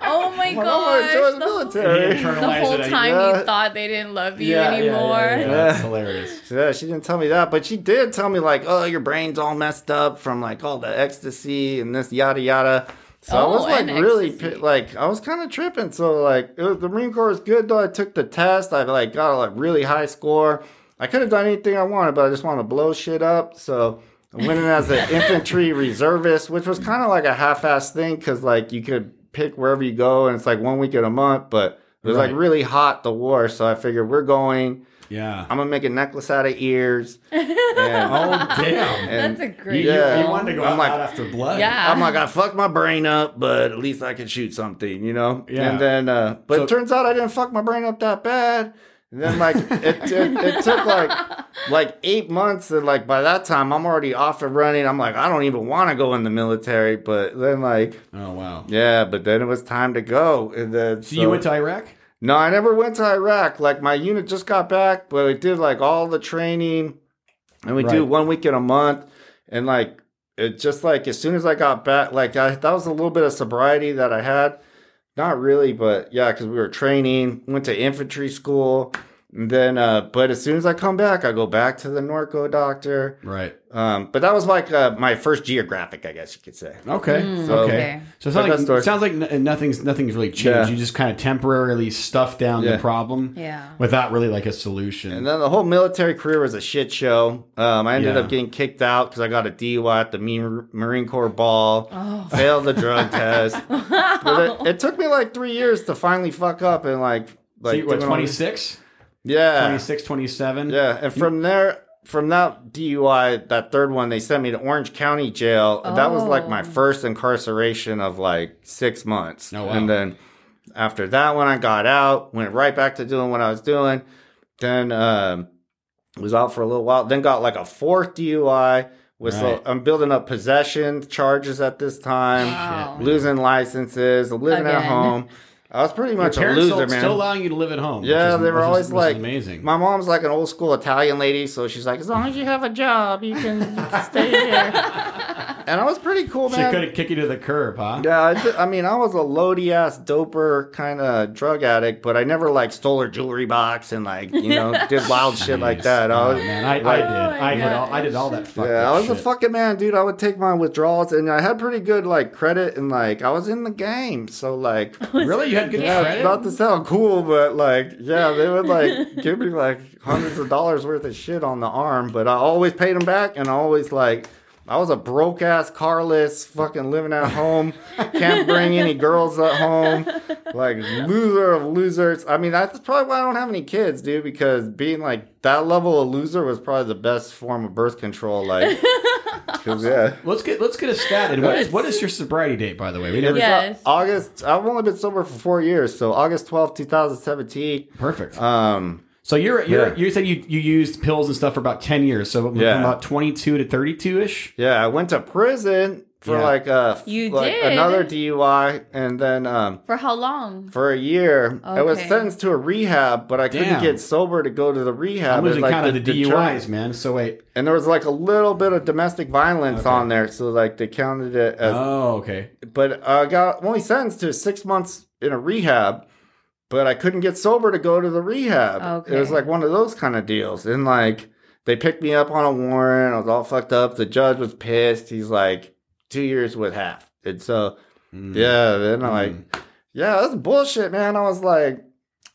Oh my I'm like, oh, gosh. join the The, military. The whole it, time yeah. you thought they didn't love you Yeah, yeah, yeah, anymore. yeah, Yeah. That's hilarious. Yeah, she didn't tell me that, but she did tell me like, oh, your brain's all messed up from like all the ecstasy and this yada yada. So I Oh, was like really ecstasy. like I was kind of tripping. So like it was, the Marine Corps was good though. I took the test. I like got a like really high score. I could have done anything I wanted, but I just wanted to blow shit up. So I went in as an infantry reservist, which was kind of like a half-ass thing because like you could pick wherever you go, and it's like one week in a month, but. It was Right. like really hot the war, so I figured we're going. Yeah. I'm gonna make a necklace out of ears. And oh damn. and That's a great. you- Yeah. you wanted to go I'm out, like- out after blood. Yeah. I'm like, I fucked my brain up, but at least I could shoot something, you know? Yeah. And then, uh, but So- it turns out I didn't fuck my brain up that bad. And then, like, it, it, it took like, like eight months. And, like, by that time, I'm already off and running. I'm like, I don't even want to go in the military. But then, like, Oh wow. yeah, but then it was time to go. And then, So you went to Iraq? no, I never went to Iraq. Like my unit just got back, but we did like all the training, and we do one week in a month. And like it just like as soon as I got back, like I, that was a little bit of sobriety that I had. Not really, but yeah, because we were training, went to infantry school, and then. uh But as soon as I come back, I go back to the Norco doctor. Right. Um, but that was like uh, my first geographic, I guess you could say. Okay. Mm, So- okay. okay. So it sounds like, that's sounds like n- nothing's nothing's really changed. Yeah. You just kind of temporarily stuffed down Yeah. the problem Yeah. without really like a solution. And then the whole military career was a shit show. Um, I ended Yeah. up getting kicked out because I got a DUI at the Marine Corps ball, Oh. failed the drug test. But it, it took me like three years to finally fuck up and like so like you, what, 26? This- Yeah, 26, 27? yeah. And from there, from that DUI, that third one, they sent me to Orange County Jail. And That was like my Oh. first incarceration of like six months. Oh, wow. And then after that when I got out, went right back to doing what I was doing. Then um, was out for a little while. Then got like a fourth DUI. Was so I'm building up possession charges at this time, Wow. losing licenses, living at home. I was pretty Your much a parents loser, still, man. still allowing you to live at home. Yeah, which is- they were always is like amazing. My mom's like an old school Italian lady, so she's like, as long as you have a job, you can, you can stay here. and I was pretty cool, man. she couldn't kick you to the curb, huh? Yeah, I, th- I mean, I was a loady ass doper kind of drug addict, but I never like stole her jewelry box and like you know did wild shit like Jeez. that. I Oh, was, man, I, I did. Oh I did all. I did all that. Fucked yeah, up I was a fucking man, dude. I would take my withdrawals, and I had pretty good like credit, and like I was in the game, so like. Really, you had good Yeah, credit. not to sound cool, but like, yeah, they would like give me like hundreds of dollars worth of shit on the arm, but I always paid them back, and I always like, I was a broke ass, carless, fucking living at home, can't bring any girls at home, like loser of losers. I mean, that's probably why I don't have any kids, dude, because being like that level of loser was probably the best form of birth control, like, yeah. Let's get let's get a stat. And what is what is your sobriety date, by the way? We never. Yes. August. I've only been sober for four years, so August twelfth, two thousand seventeen. Perfect. Um, So you're you're Yeah. you said you you used pills and stuff for about ten years. So Yeah. about twenty two to thirty two ish. Yeah, I went to prison for Yeah. like a You like did? another DUI and then um For how long? for a year I was sentenced to a rehab, but I couldn't Damn. get sober to go to the rehab. I'm losing And, like, count of the, the DUIs, term- man. So wait. And there was like a little bit of domestic violence Okay. on there, so like they counted it as Oh, okay. but I got only sentenced to six months in a rehab, but I couldn't get sober to go to the rehab. Okay. It was like one of those kind of deals. And like they picked me up on a warrant. I was all fucked up. The judge was pissed. He's like, two years with half. And so, Mm. yeah, then I'm like, Mm. yeah, that's bullshit, man. I was like,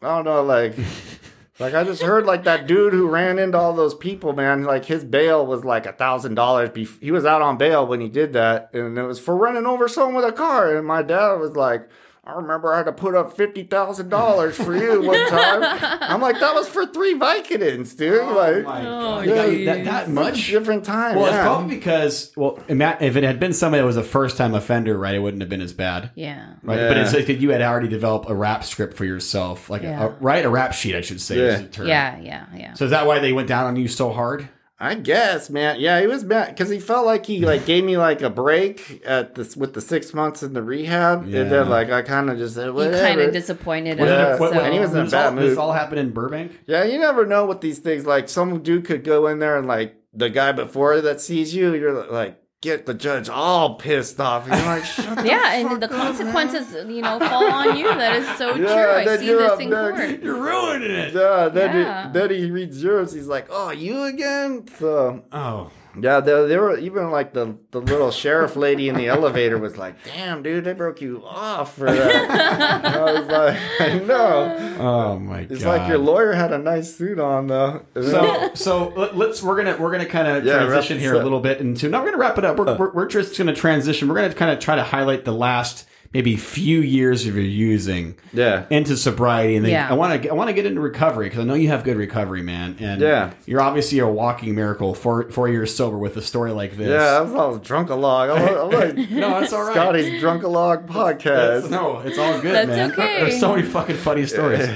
I don't know, like, like I just heard like that dude who ran into all those people, man. Like his bail was like a thousand dollars. He was out on bail when he did that, and it was for running over someone with a car. And my dad was like. I remember I had to put up fifty thousand dollars for you one time. I'm like, that was for three Vicodins, dude. Oh like, my Oh, God. You that, that it's a much? different time. Well, yeah. it's probably because well, if it had been somebody that was a first time offender, right, it wouldn't have been as bad. Yeah. Right, Yeah. but it's like that you had already developed a rap script for yourself, like Yeah. a, right, a rap sheet, I should say. Yeah. Yeah, yeah, yeah. So is that why they went down on you so hard? I guess, man. Yeah, he was mad because he felt like he like gave me like a break at this with the six months in the rehab, Yeah. and then like I kind of just said You kind of disappointed Wasn't Yeah. it- what- what- And he was in a this bad all, This all happened in Burbank. yeah, you never know what these things like. Some dude could go in there and like the guy before that sees you, you're like get the judge all pissed off. And you're like, shut the yeah, and the up, man. consequences, you know, fall on you. That is so Yeah, true. I see this in next. court. You're ruining it. Yeah, then, Yeah. He, then he reads yours. He's like, "Oh, you again?" So Oh, Yeah, there, there were even like the, the little sheriff lady in the elevator was like, "Damn, dude, they broke you off for that." I was like, "I know." oh my It's god! It's like your lawyer had a nice suit on though. So, so let- let's we're gonna we're gonna kind of Yeah, transition here a little bit into. Now we're gonna wrap it up. We're, uh. we're, we're just gonna transition. We're gonna kind of try to highlight the last maybe few years of your using yeah, into sobriety, and then Yeah. I want to I want to get into recovery because I know you have good recovery, man. And Yeah. you're obviously a walking miracle. Four four years sober with a story like this. yeah. I was, I was drunk along. I'm, I'm like no, that's all right. Scotty's drunk along That's- podcast. no, it's all good, That's man. okay. There's so many fucking funny stories.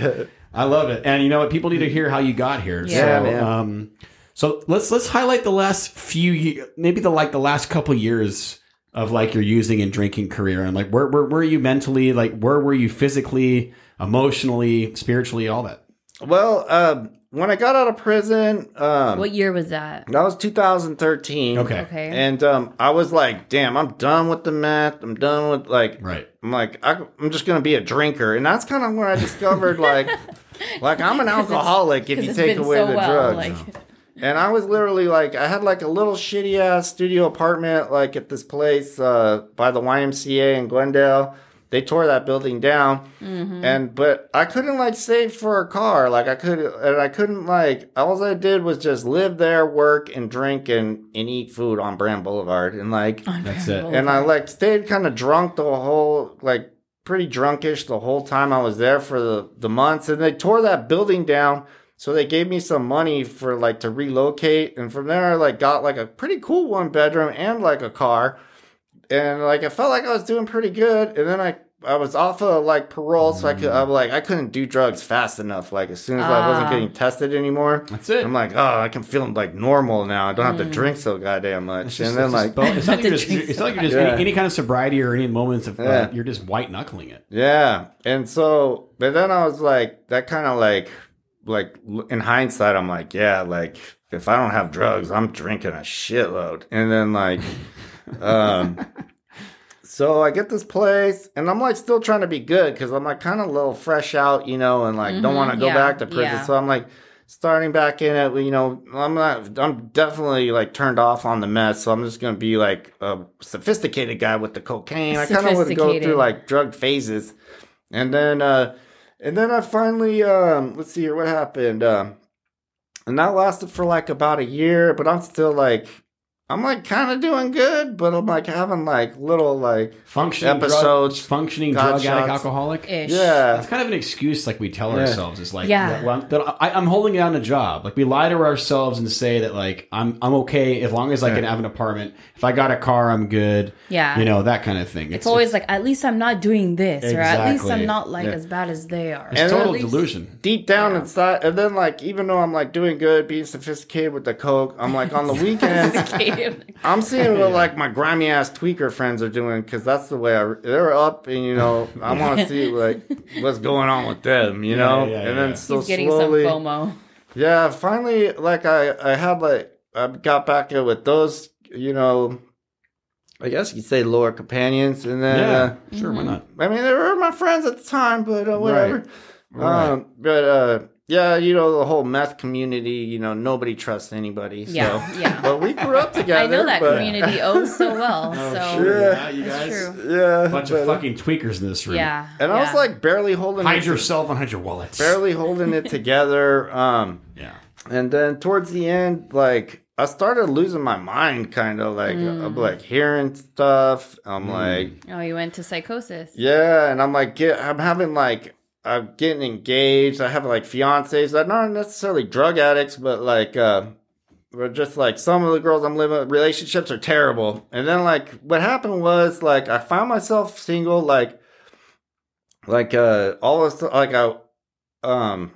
I love it, and you know what? People need to hear how you got here. Yeah, so, man. Um, so let's let's highlight the last few, ye- maybe the like the last couple years of like your using and drinking career, and like where where were you mentally? Like where were you physically, emotionally, spiritually, all that? Well, um, when I got out of prison, um, What year was that? that was 2013. Okay. Okay. And um, I was like, damn, I'm done with the meth. I'm done with like, Right. I'm like, I, I'm just gonna be a drinker, and that's kind of when I discovered like, like I'm an alcoholic if you take away so the well, drugs. like- And I was literally like, I had like a little shitty ass studio apartment, like at this place uh, by the YMCA in Glendale. They tore that building down, Mm-hmm. and but I couldn't like save for a car. Like I could, and I couldn't like. All I did was just live there, work, and drink, and and eat food on Brand Boulevard, and like, That's it. and I like stayed kind of drunk the whole like pretty drunkish the whole time I was there for the the months, and they tore that building down. So they gave me some money for like to relocate, and from there I like got like a pretty cool one bedroom and like a car, and like I felt like I was doing pretty good. And then I I was off of like parole, so I could I'm like I couldn't do drugs fast enough. Like as soon as I wasn't Ah. getting tested anymore, That's it. I'm like oh I can feel like normal now. I don't have to drink so goddamn much. It's just- and then like just it's not like you're just, it's not like you're just Yeah. any, any kind of sobriety or any moments of Yeah. uh, you're just white knuckling it. Yeah. And so, but then I was like, that kind of like, like in hindsight, I'm like, yeah, like if I don't have drugs, I'm drinking a shitload. And then like, um, so I get this place and I'm like still trying to be good because I'm like kind of a little fresh out, you know, and like don't want to go yeah, back to prison. yeah. So I'm like starting back in it, you know, I'm not, I'm definitely like turned off on the mess. So I'm just going to be like a sophisticated guy with the cocaine. I kind of would go through like drug phases. And then, uh, and then I finally, um, let's see here, what happened? Um, and that lasted for like about a year, but I'm still like, I'm like kind of doing good, but I'm like having like little like, Functioning Episodes, drug, functioning got drug addict alcoholic. Ish. yeah, It's kind of an excuse, like we tell Yeah. ourselves, It's like, Yeah. that, well, that I, I'm holding down a job. Like we lie to ourselves and say that, like, I'm I'm okay as long as I can have an apartment. If I got a car, I'm good. Yeah. you know that kind of thing. It's always like, at least I'm not doing this, or at least I'm not like Yeah. as bad as they are. it's And total least- delusion. deep down inside. And then like, even though I'm like doing good, being sophisticated with the coke, I'm like on the weekends, I'm seeing what like my grimy ass tweaker friends are doing because that's the way I they're up and you know I want to see like what's going on with them, you know. yeah, and then yeah. so He's getting slowly, some FOMO. yeah. Finally, like I I had like I got back in with those, you know. I guess you could say lower companions, and then Yeah, uh, sure, why not? I mean they were my friends at the time, but uh, whatever. Right. Um, but uh, yeah, you know the whole meth community. You know nobody trusts anybody. So. Yeah, yeah. But we grew up together. I know that but- community oh so well. so sure. Yeah, you guys, true. Yeah, bunch but, of uh, fucking tweakers in this room. yeah. And I was like barely holding hide it, yourself and hide your wallets. barely holding it together. Um, Yeah. and then towards the end, like I started losing my mind, kind of like I'm like hearing stuff. I'm like, oh, you went to psychosis. yeah, and I'm like, get, I'm having like. I'm getting engaged. I have like fiancés that are not necessarily drug addicts, but like uh, we're just like some of the girls I'm living with, relationships are terrible. And then like what happened was like I found myself single like like uh all of a sudden, like I um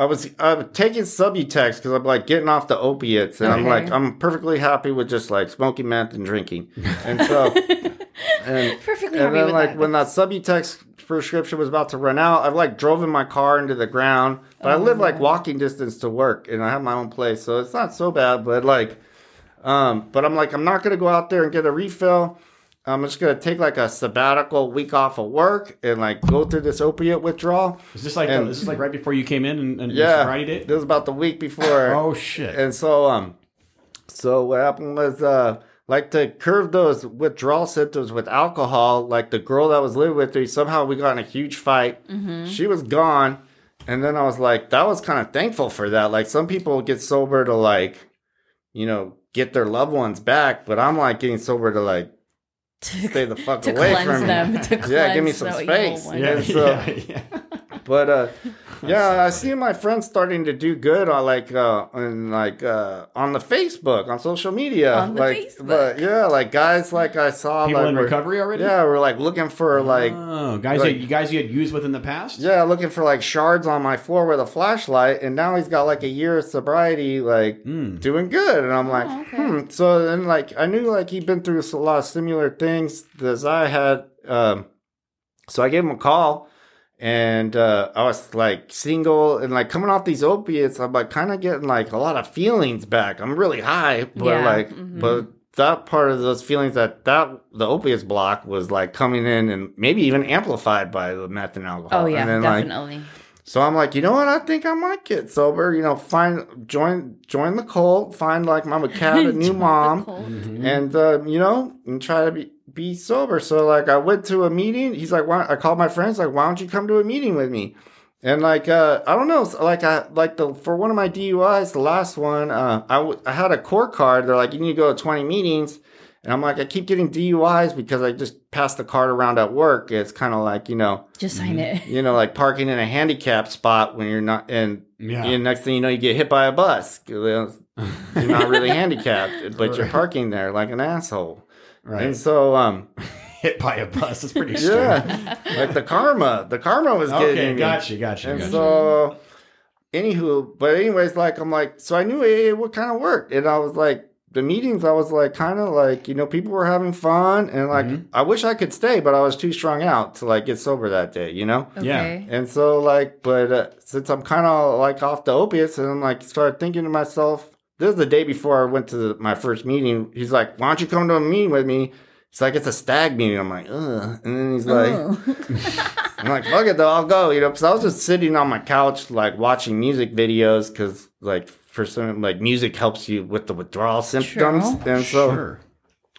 I was I'm taking Subutex because I'm like getting off the opiates and I'm like I'm perfectly happy with just like smoking meth and drinking. And so and Perfectly and happy then like that. when that Subutex prescription was about to run out, I've like drove in my car into the ground. But I live like walking distance to work and I have my own place, so it's not so bad. But like, um, but I'm like I'm not gonna go out there and get a refill. I'm just gonna take like a sabbatical week off of work and like go through this opiate withdrawal. Is this like And- this is like right before you came in and, and your Yeah, sobriety date? this was about the week before. Oh shit! And so, um, so what happened was, uh, like to curb those withdrawal symptoms with alcohol, like the girl that was living with me, somehow we got in a huge fight. She was gone. And then I was like, that was kind of thankful for that. Like some people get sober to like, you know, get their loved ones back, but I'm like getting sober to like stay the fuck to away from them. me. To Yeah, give me some space. yeah, so- yeah, yeah. But uh yeah, I see my friends starting to do good on like uh on like uh on the Facebook, on social media. On the like Facebook. but yeah, like guys like I saw People like in were- recovery already? Yeah, we're like looking for like oh, guys, like- you, you guys you had used with in the past. yeah, looking for like shards on my floor with a flashlight, and now he's got like a year of sobriety, like Mm. doing good, and I'm like, Oh, okay. hmm. So then, like, I knew like he'd been through a lot of similar things as I had. Um, so I gave him a call, and uh, I was like single and like coming off these opiates. I'm like kind of getting like a lot of feelings back. I'm really high, but Yeah, like, mhm. but that part of those feelings that that the opiates block was like coming in and maybe even amplified by the meth and alcohol. Oh yeah, and then, like, definitely. so I'm like, you know what? I think I might get sober. You know, find join join the cult, find like Mama Cat a new mom, cult. Mhm. and uh, you know, and try to be be sober. So like, I went to a meeting. He's like, why? I called my friends like, why don't you come to a meeting with me? And like, uh, I don't know, like I like the for one of my DUIs, the last one, uh, I w- I had a court card. They're like, you need to go to 20 meetings. And I'm like, I keep getting DUIs because I just pass the card around at work. It's kind of like, you know, Just sign it. you know, like parking in a handicap spot when you're not, and, Yeah. and next thing you know, you get hit by a bus. You're not really handicapped, but you're parking there like an asshole. Right. And so, um, Hit by a bus. That's pretty extreme. yeah, like the karma, the karma was getting Okay, me. gotcha, gotcha, And gotcha. so, anywho, but anyways, like I'm like, so I knew AA would kind of work, and I was like, the meetings, I was like, kind of like, you know, people were having fun, and like, Mhm. I wish I could stay, but I was too strung out to like get sober that day, you know. Yeah. And so, like, but uh, since I'm kind of like off the opiates, and I'm like, started thinking to myself, this is the day before I went to the, my first meeting. He's like, why don't you come to a meeting with me? It's like, it's a stag meeting. I'm like, ugh. And then he's like, I'm like, fuck it though, I'll go, you know, because I was just sitting on my couch, like watching music videos, because like for some, like music helps you with the withdrawal symptoms. True. And so, sure.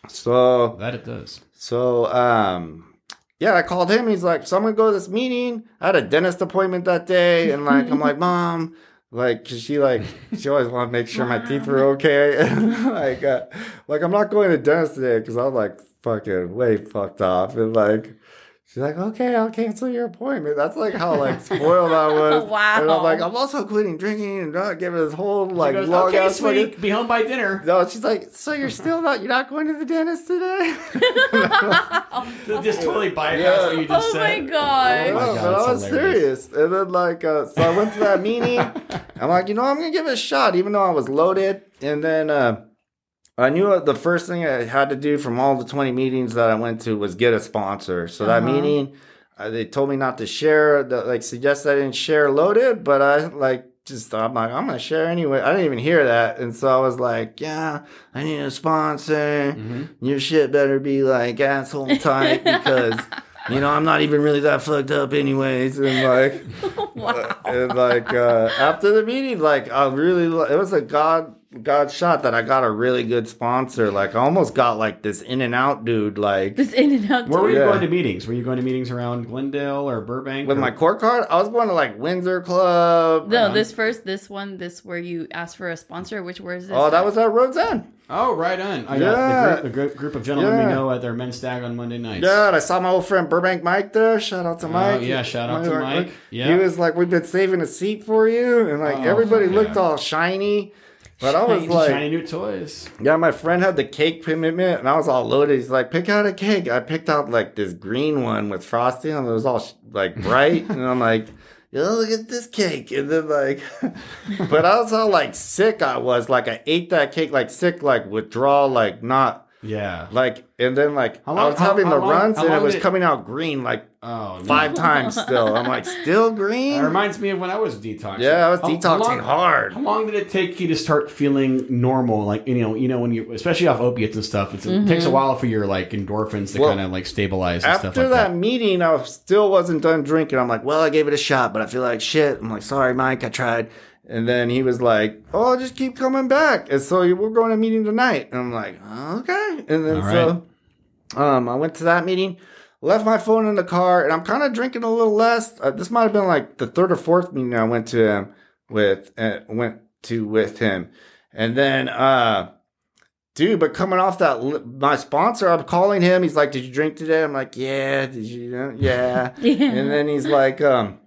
so That it does. so, um, yeah, I called him. He's like, so I'm gonna go to this meeting. I had a dentist appointment that day, and like, I'm like, mom, like, 'cause she like, she always want to make sure my teeth were okay. like, uh, like I'm not going to dentist today because I'm like fucking way fucked off, and like. She's like, okay, I'll cancel your appointment. That's like how like spoiled I was. Wow. And I'm like, I'm also quitting drinking and not giving this whole like She goes, long okay, ass fucking- sweet. Be home by dinner. No, she's like, so you're still not, you're not going to the dentist today? Just totally bypass Yeah. what you just Oh my said. god. Oh my God, but I was hilarious. serious. And then like uh, so I went to that meeting. I'm like, you know, I'm gonna give it a shot, even though I was loaded. And then uh I knew the first thing I had to do from all the 20 meetings that I went to was get a sponsor. So that Uh-huh. meeting, uh, they told me not to share, the, like suggest I didn't share loaded, but I like just I'm like I'm gonna share anyway. I didn't even hear that, and so I was like, yeah, I need a sponsor. Mm-hmm. Your shit better be like asshole tight because. You know, I'm not even really that fucked up, anyways. And like, wow. and like uh, after the meeting, like I really, it was a god god shot that I got a really good sponsor. Like I almost got like this in and out dude, like This in and out. Where were you Yeah. going to meetings? Were you going to meetings around Glendale or Burbank? with or- my court card. I was going to like Windsor Club. No, Uh, this first, this one, this where you asked for a sponsor. Which where is this? Oh, that was at Rhodes End. Oh, right on. I Yeah. got the group, the group, group of gentlemen Yeah. we know at their men's stag on Monday nights. Yeah, and I saw my old friend Burbank Mike there. Shout out to Mike. Oh, yeah, shout out to My- Mike. Yeah. He was like, "We've been saving a seat for you," and like Oh, everybody looked yeah. all shiny. But I was like, shiny new toys. Yeah, my friend had the cake commitment, and I was all loaded. He's like, "Pick out a cake." I picked out like this green one with frosting, and it was all like bright. and I'm like, "Yo, look at this cake!" And then like, but I was all like sick. I was like, I ate that cake like sick, like withdrawal, like not Yeah. like. And then like, How I was having how the long- runs, and it was it- coming out green like Oh, no. five times still. I'm like, still That green. reminds me of when I was detoxing. Yeah, I was How- detoxing long- hard. How long did it take you to start feeling normal? Like you know, you know when you, especially off opiates and stuff, it's, it mm-hmm. takes a while for your like endorphins to Well, kind of like stabilize and After stuff like that, that. meeting, I still wasn't done drinking. I'm like, well, I gave it a shot, but I feel like shit. I'm like, sorry, Mike, I tried. And then he was like, oh, just keep coming back. And so we're going to a meeting tonight. And I'm like, okay. And then All so um, I went to that meeting, left my phone in the car, and I'm kind of drinking a little less. Uh, this might have been like the third or fourth meeting I went to him with, uh, went to with him. And then, uh, Dude, but coming off that, li- my sponsor, I'm calling him. He's like, "Did you drink today?" I'm like, "Yeah." Did you? Yeah. Yeah. And then he's like, um,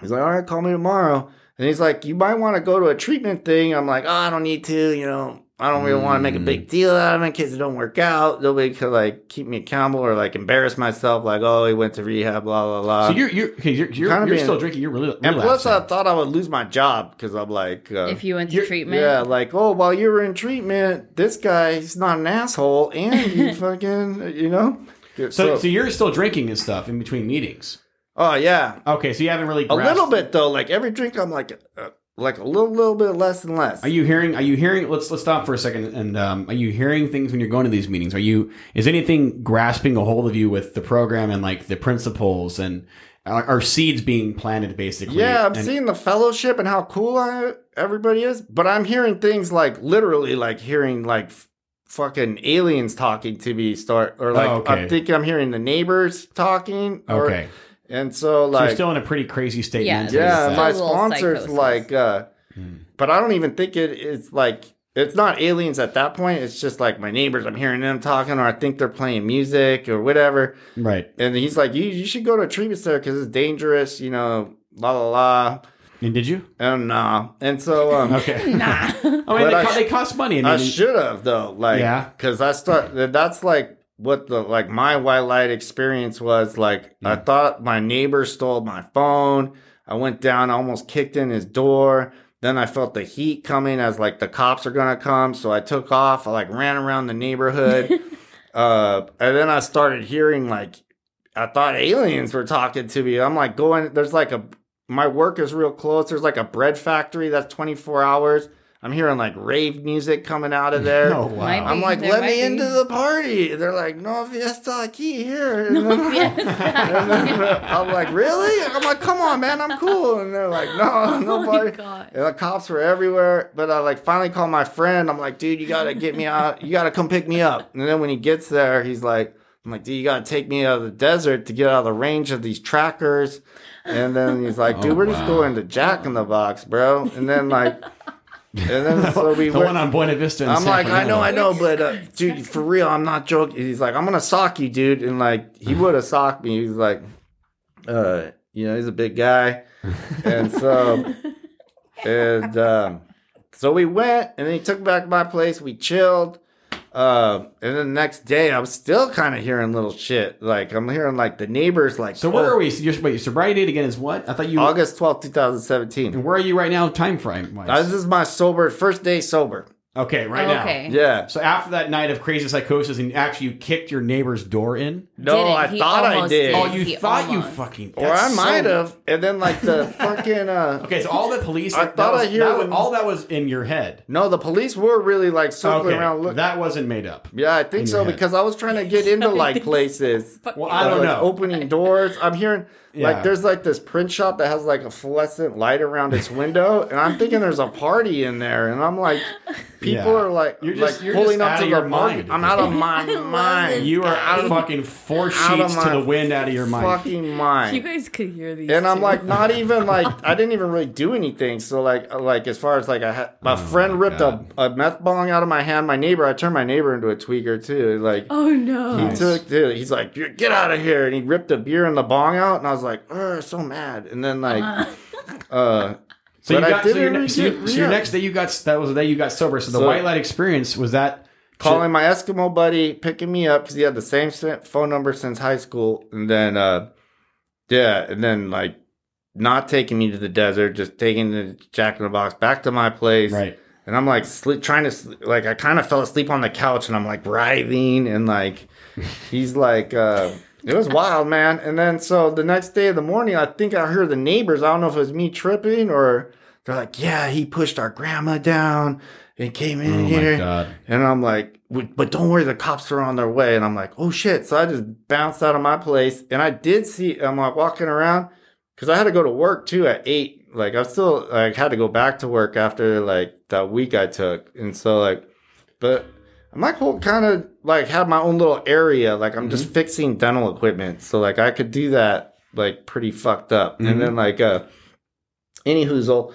he's like, "All right, call me tomorrow." And he's like, "You might want to go to a treatment thing." I'm like, "Oh, I don't need to. You know, I don't really want to make a big deal out of it in case it don't work out. Nobody could like keep me accountable or like embarrass myself. Like, oh, he went to rehab, blah blah blah." So you're you're okay, you're, you're, Kinda you're being- still drinking. You're really and plus, I thought I would lose my job because I'm like, uh, if you went to treatment. yeah, like, oh, while you were in treatment, this guy, he's not an asshole, and you fucking, you know? so, so you're still drinking and stuff in between meetings. Oh yeah, Okay, so you haven't really a little bit though. Like every drink, I'm like, uh, like a little, little bit less and less. Are you hearing? Are you hearing? Let's let's stop for a second. And um, are you hearing things when you're going to these meetings? Are you? Is anything grasping a hold of you with the program and like the principles and are, are seeds being planted basically? Yeah, I'm And- seeing the fellowship and how cool I, everybody is, but I'm hearing things like literally like hearing like fucking aliens talking to me start or like Oh, okay. I'm thinking I'm hearing the neighbors talking. Or, Okay, and so so like you're still in a pretty crazy state. Yeah, yeah, my that. a little sponsors psychosis. like uh Hmm. but I don't even think it is like it's not aliens at that point. It's just like my neighbors. I'm hearing them talking, or I think they're playing music or whatever. right. And he's like, "You you should go to a treatment center because it's dangerous." You know, la la la. And did you? And nah. And so um, Okay. Nah. I mean, they, I co- sh- they cost money. I mean, I should have though, like, Yeah. because I start. That's like what the like my white light experience was. Like, I Mm. thought my neighbor stole my phone. I went down, almost kicked in his door. Then I felt the heat coming as like the cops are gonna come. So I took off. I like ran around the neighborhood. uh, and then I started hearing like I thought aliens were talking to me. I'm like going. There's like a my work is real close. There's like a bread factory that's 24 hours. I'm hearing like rave music coming out of there. Oh, wow. Might I'm be- like, there let me be. into the party. They're like, no fiesta aquí here. And then, fiesta I'm like, really? I'm like, come on, man, I'm cool. And they're like, no, oh no Oh my party. God. And the cops were everywhere. But I like finally called my friend. I'm like, dude, you gotta get me out. You gotta come pick me up. And then when he gets there, he's like, I'm like, dude, you gotta take me out of the desert to get out of the range of these trackers. And then he's like, dude, Oh, we're just going to Jack in the Box, bro. And then like, and then so we the went. one on Buena Vista. I'm like, I know, I know, but uh, dude, for real, I'm not joking. He's like, I'm gonna sock you, dude, and like he would have socked me. He's like, uh, you know, he's a big guy, and so, and um, so we went, and then he took back my place. We chilled, uh, and then the next day, I'm still kind of hearing little shit. Like I'm hearing like the neighbors, like, So where oh, are we? Your, wait, your sobriety date again is what? I thought you. August twelfth, 2017. And where are you right now, time frame wise? This is my sober first day sober. Okay, right now. okay. Yeah. So after that night of crazy psychosis, and actually you kicked your neighbor's door in. No, Didn't. I He thought I almost did. did. Oh, you He thought you almost. fucking. Or I that's might so- have, and then like the fucking uh Okay, so all the police. I that thought was, I hear that was, them- all that was in your head. no, the police were really like circling Okay, around. Look, that wasn't made up. yeah, I think in so head. because I was trying to get into like places. Well, I don't like, know. Opening doors. I'm hearing Yeah. like there's like this print shop that has like a fluorescent light around its window, and I'm thinking there's a party in there, and I'm like, people Yeah. are like, You're just- like you're pulling just up out to of the your party. mind. I'm out of my mind. You are out of fucking four sheets to the wind out of your mind. fucking mind. You guys could hear these. and I'm too. like not even like I didn't even really do anything. So like like as far as like I had my friend Oh my ripped a, God. a meth bong out of my hand. My neighbor, I turned my neighbor into a tweaker too. Like oh no. he Nice. took dude, he's like get out of here, and he ripped a beer and the bong out, and I was like, oh, so mad. And then like uh. So you I got so your, didn't so, your, so your next day you got that was the day you got sober. So the So- white light experience was that calling my Eskimo buddy, picking me up because he had the same phone number since high school, and then uh, yeah, and then like not taking me to the desert, just taking the Jack in the Box back to my place, right. and I'm like sleep, trying to sleep, like I kind of fell asleep on the couch, and I'm like writhing, and like he's like. uh it was wild, man. And then so the next day in the morning, I think I heard the neighbors. I don't know if it was me tripping or they're like, "Yeah, he pushed our grandma down and came in Oh here." my god. And I'm like, but don't worry, the cops are on their way. And I'm like, oh shit. So I just bounced out of my place. And I did see, I'm like walking around because I had to go to work too at eight. Like I still like had to go back to work after like that week I took. And so like, but I'm like whole kind of like have my own little area. Like I'm just fixing dental equipment. So like I could do that like pretty fucked up. Mhm. And then like, uh, any whoozle,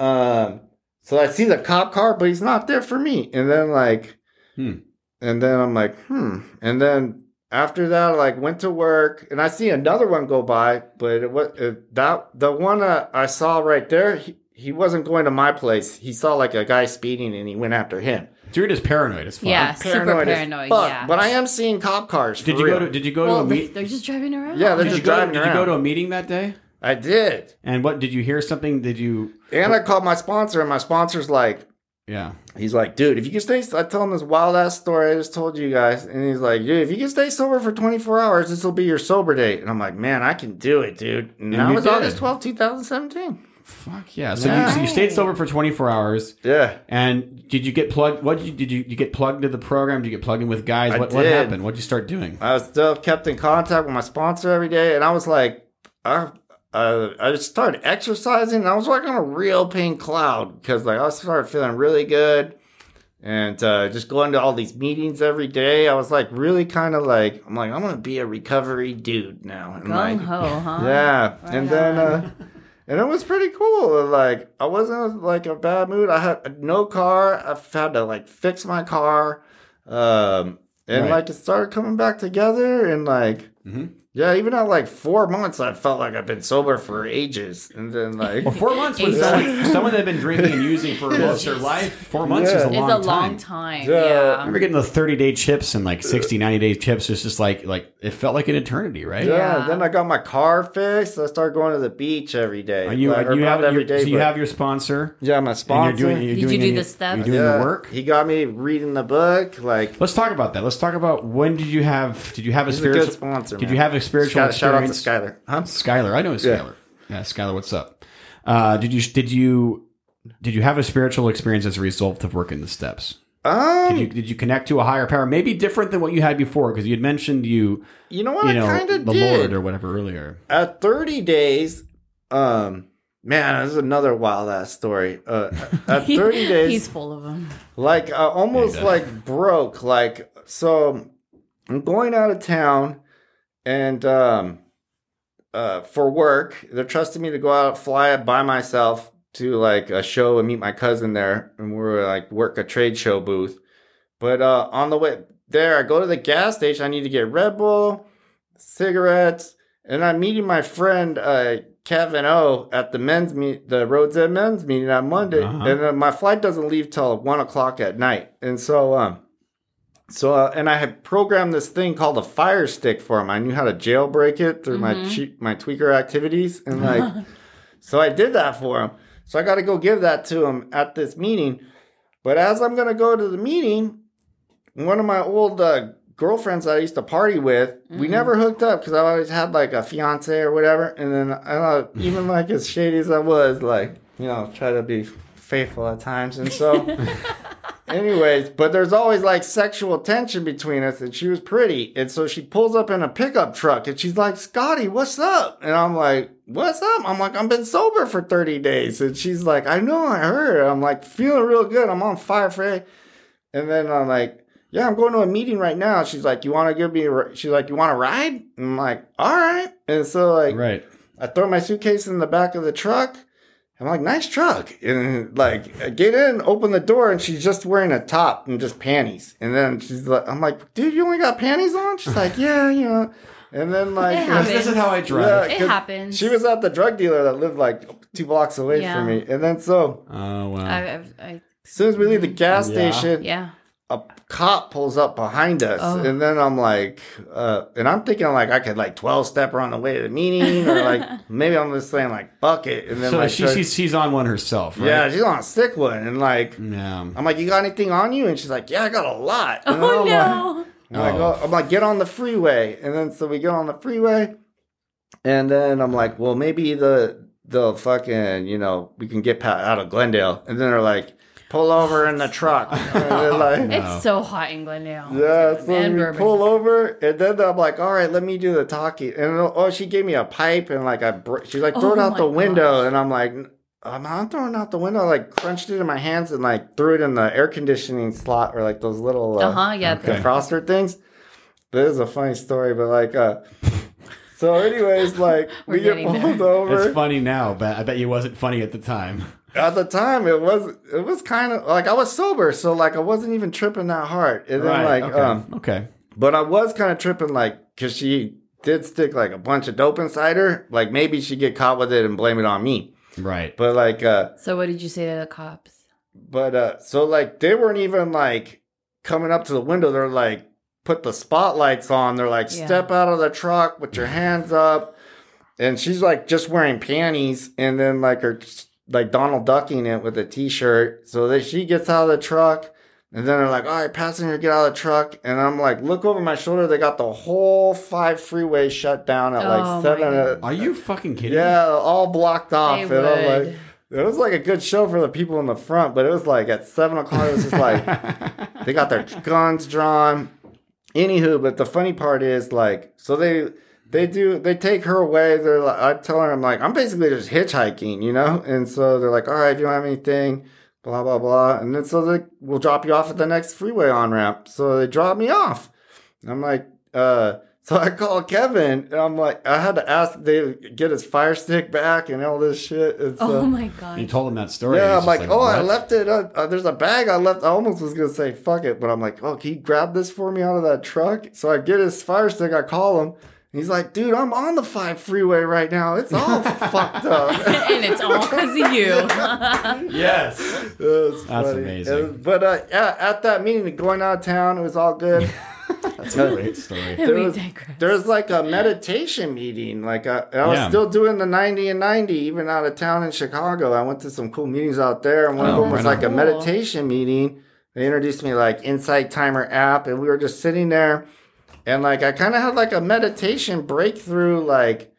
um, so I see the cop car, but he's not there for me. And then like, Hmm. and then I'm like, hmm. And then after that, I like went to work, and I see another one go by, but it was it, that the one uh, I saw right there. He, he wasn't going to my place. He saw like a guy speeding, and he went after him. So you're just paranoid as fuck. Yeah, super Paranoid as paranoid. fuck, Yeah. But I am seeing cop cars. Did you real. go to Did you go well, to a they- meet? they're just driving around. Yeah, they're Did just you go? driving Did you go around. to a meeting that day? I did. And what did you hear? Something? Did you? And I called my sponsor, and my sponsor's like, Yeah. He's like, dude, if you can stay, I tell him this wild ass story I just told you guys, and he's like, dude, if you can stay sober for 24 hours, this will be your sober date. And I'm like, man, I can do it, dude. And, And that you was did. August 12, 2017. Fuck yeah. So, Yeah. You, so you stayed sober for 24 hours. Yeah. And did you get plugged? What did you did you, you get plugged into the program? Did you get plugged in with guys? I what, what happened? What did you start doing? I was still kept in contact with my sponsor every day, and I was like, I, uh, I just started exercising. And I was like on a real pink cloud because like I started feeling really good, and uh, just going to all these meetings every day. I was like really kind of like I'm like I'm gonna be a recovery dude now. And like, Gung ho, huh? yeah, Right and then uh, and it was pretty cool. Like I wasn't like a bad mood. I had no car. I've had to like fix my car, um, and Right. like it started coming back together. And like Mhm. Yeah, even at like four months, I felt like I've been sober for ages. And then like Well, four months was Yeah. someone, someone that had been drinking and using for most of their life. Four months Yeah. is a It's long a time. long time. Yeah. I remember getting the 30 day chips and like 60, 90 day chips. It's just like, like it felt like an eternity, right? yeah, Yeah. then I got my car fixed. I started going to the beach every day. Are you, Like, you have, every your, day, so you have your sponsor yeah, my and sponsor. you're doing, you're Did you do any- the steps? You're doing yeah, the work. He got me reading the book. Like Let's talk about that. Let's talk about when did you have, did you have a he's a good sponsor. did man. you have a spiritual shout, shout out to experience? Skylar? Huh? Skylar, I know Yeah. Skylar. Yeah, Skylar, what's up? Uh, did you did you did you have a spiritual experience as a result of working the steps? Um, Did you did you connect to a higher power? Maybe different than what you had before, because you had mentioned you You know what? you I know kind the of did. Lord or whatever earlier. At 30 days, um, man, this is another wild ass story. Uh, at 30 days, He's full of them. like I almost Yeah, like broke. Like so, I'm going out of town, and um, uh, for work, they're trusting me to go out, fly it by myself to like a show and meet my cousin there, and we are like work a trade show booth. But uh, on the way there, I go to the gas station. I need to get Red Bull, cigarettes, and I'm meeting my friend uh, Kevin O at the men's meet, the Rhodes Ed men's meeting on Monday, Uh-huh. and uh, my flight doesn't leave till one o'clock at night, and so um. So uh, and I had programmed this thing called a Fire Stick for him. I knew how to jailbreak it through my cheat, my tweaker activities, and like, so I did that for him. So I got to go give that to him at this meeting. But as I'm gonna go to the meeting, one of my old uh, girlfriends that I used to party with, we never hooked up because I always had like a fiance or whatever. And then I uh, even like as shady as I was, like you know, try to be faithful at times, and so. Anyways, but there's always like sexual tension between us, and she was pretty. And so she pulls up in a pickup truck and she's like, Scotty, what's up? And I'm like, What's up? I'm like, I've been sober for 30 days. And she's like, I know, I heard. I'm like, feeling real good. I'm on fire for it. And then I'm like, Yeah, I'm going to a meeting right now. She's like, You want to give me, a, ri-" she's like, You want to ride? And I'm like, All right. And so, like, Right. I throw my suitcase in the back of the truck. I'm like, nice truck. And like, I get in, open the door, and she's just wearing a top and just panties. And then she's like, I'm like, dude, you only got panties on? She's like, yeah, you know. And then like, It. This is how I drive. Yeah, It 'cause happens. She was at the drug dealer that lived like two blocks away Yeah. from me. And then so, Oh wow. I, I've, I, as soon as we leave the gas Yeah. station, yeah. A cop pulls up behind us, Oh. and then I'm like, uh, and I'm thinking like I could like 12 step her on the way to the meeting, or like maybe I'm just saying like buck it, and then so like she, she's she's on one herself, right? yeah, she's on a sick one, and like Yeah. I'm like, you got anything on you? And she's like, yeah, I got a lot. And Oh I'm no. Like, I'm, like, Oh. oh, I'm like, get on the freeway, and then so we get on the freeway, and then I'm like, well, maybe the the fucking you know we can get out of Glendale, and then they're like, pull over in the truck, and they're like. It's so hot in Glendale. Yeah, so And we Bourbon. pull over, and then I'm like, "All right, let me do the talking." And oh, she gave me a pipe, and like I, br- she's like, "Throw it Oh out my the window," and I'm like, "I'm not throwing out the window." I, like crunched it in my hands and like threw it in the air conditioning slot or like those little uh, Uh huh. Yeah. the froster things. This is a funny story, but like, uh, so anyways, like We're get pulled there. over. It's funny now, but I bet you wasn't funny at the time. At the time, it was it was kind of like I was sober, so like I wasn't even tripping that hard. And then like okay. um, okay. But I was kind of tripping, like, because she did stick like a bunch of dope inside her. Like, maybe she'd get caught with it and blame it on me. Right. But, like, uh, So what did you say to the cops? but, uh, so, like, they weren't even, like, coming up to the window. They're like, put the spotlights on. They're like, Yeah. step out of the truck, put your hands up. And she's, like, just wearing panties. And then, like, her like Donald ducking it with a t-shirt. So that she gets out of the truck. And then they're like, all right, passenger, get out of the truck. And I'm like, look over my shoulder. They got the whole five freeway shut down at Oh like my seven. God. Are you fucking kidding? Yeah, all blocked off. They and I'm like, it was like a good show for the people in the front, but it was like at seven o'clock, it was just like they got their guns drawn. Anywho, but the funny part is like, so they they do they take her away. They're like, I tell her I'm like I'm basically just hitchhiking, you know. And so they're like, all right, if you don't have anything, blah blah blah. And then so they will drop you off at the next freeway on ramp. So they drop me off. And I'm like, uh. So I call Kevin, and I'm like, I had to ask they get his fire stick back and all this shit. And so, Oh my god You told him that story. yeah, I'm just like, oh, I left it. Uh, uh, there's a bag I left. I almost was gonna say fuck it, but I'm like, oh, can you grab this for me out of that truck? So I get his fire stick. I call him. And he's like, dude, I'm on the five freeway right now. It's all fucked up. and it's all because of you. Yes. It That's funny. amazing. Was- but uh, yeah, at that meeting, going out of town, it was all good. That's a great story. there was, digress. there was like a meditation meeting. Like uh, I was Yeah. still doing the 90 and 90, even out of town in Chicago. I went to some cool meetings out there, and one of Oh, them was right like a on. meditation meeting. They introduced me like Insight Timer app, and we were just sitting there, and like I kind of had like a meditation breakthrough, like.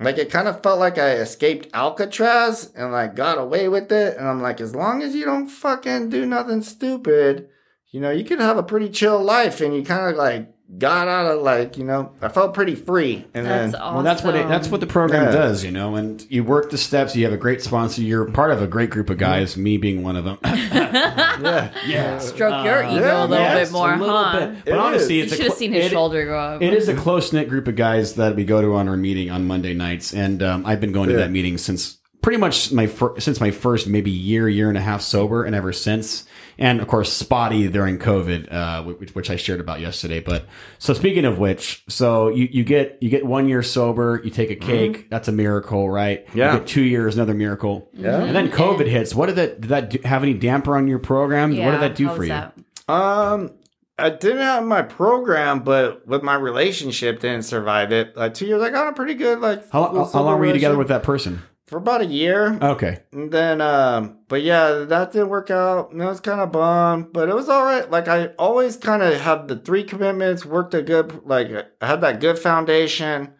Like it kind of felt like I escaped Alcatraz and like got away with it. And I'm like, as long as you don't fucking do nothing stupid, you know, you could have a pretty chill life. And you kind of like got out of like, you know, I felt pretty free. And That's then, awesome. Well, that's what it, that's what the program Yeah. does, you know. And you work the steps. You have a great sponsor. You're part of a great group of guys. Me being one of them. yeah, yeah. Stroke your ego yeah, a little Yes, bit more, a little huh? bit. But It honestly, is. it's You a should have clo- seen his it- shoulder go up. It is a close knit group of guys that we go to on our meeting on Monday nights, and um, I've been going to that meeting since pretty much my fir- since my first maybe year, year and a half sober, and ever since. And of course, spotty during COVID, uh, which, which I shared about yesterday. But so speaking of which, so you, you get you get one year sober, you take a cake, that's a miracle, right? Yeah. You get two years, another miracle. Yeah. And then COVID hits. What did that did that do, have any damper on your program? what did that do for you? that? Um, I didn't have my program, but with my relationship, didn't survive it. Like two years, I got a pretty good like. How, how, how long were you together with that person? For about a year. Okay. And then, um, but yeah, that didn't work out. And I was kind of bummed, but it was all right. Like I always kind of had the three commitments, worked a good, like I had that good foundation.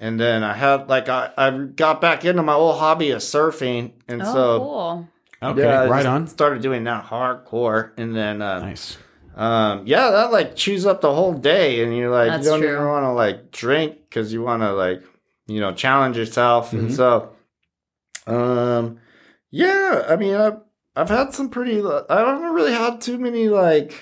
And then I had like I, I got back into my old hobby of surfing, and Oh, so cool. Okay. yeah, right on. Started doing that hardcore, and then uh, Nice. um, yeah, that like chews up the whole day, and you're like That's you don't true. even want to like drink because you want to like you know challenge yourself, Mhm. and so um, yeah, I mean I've I've had some pretty I haven't really had too many like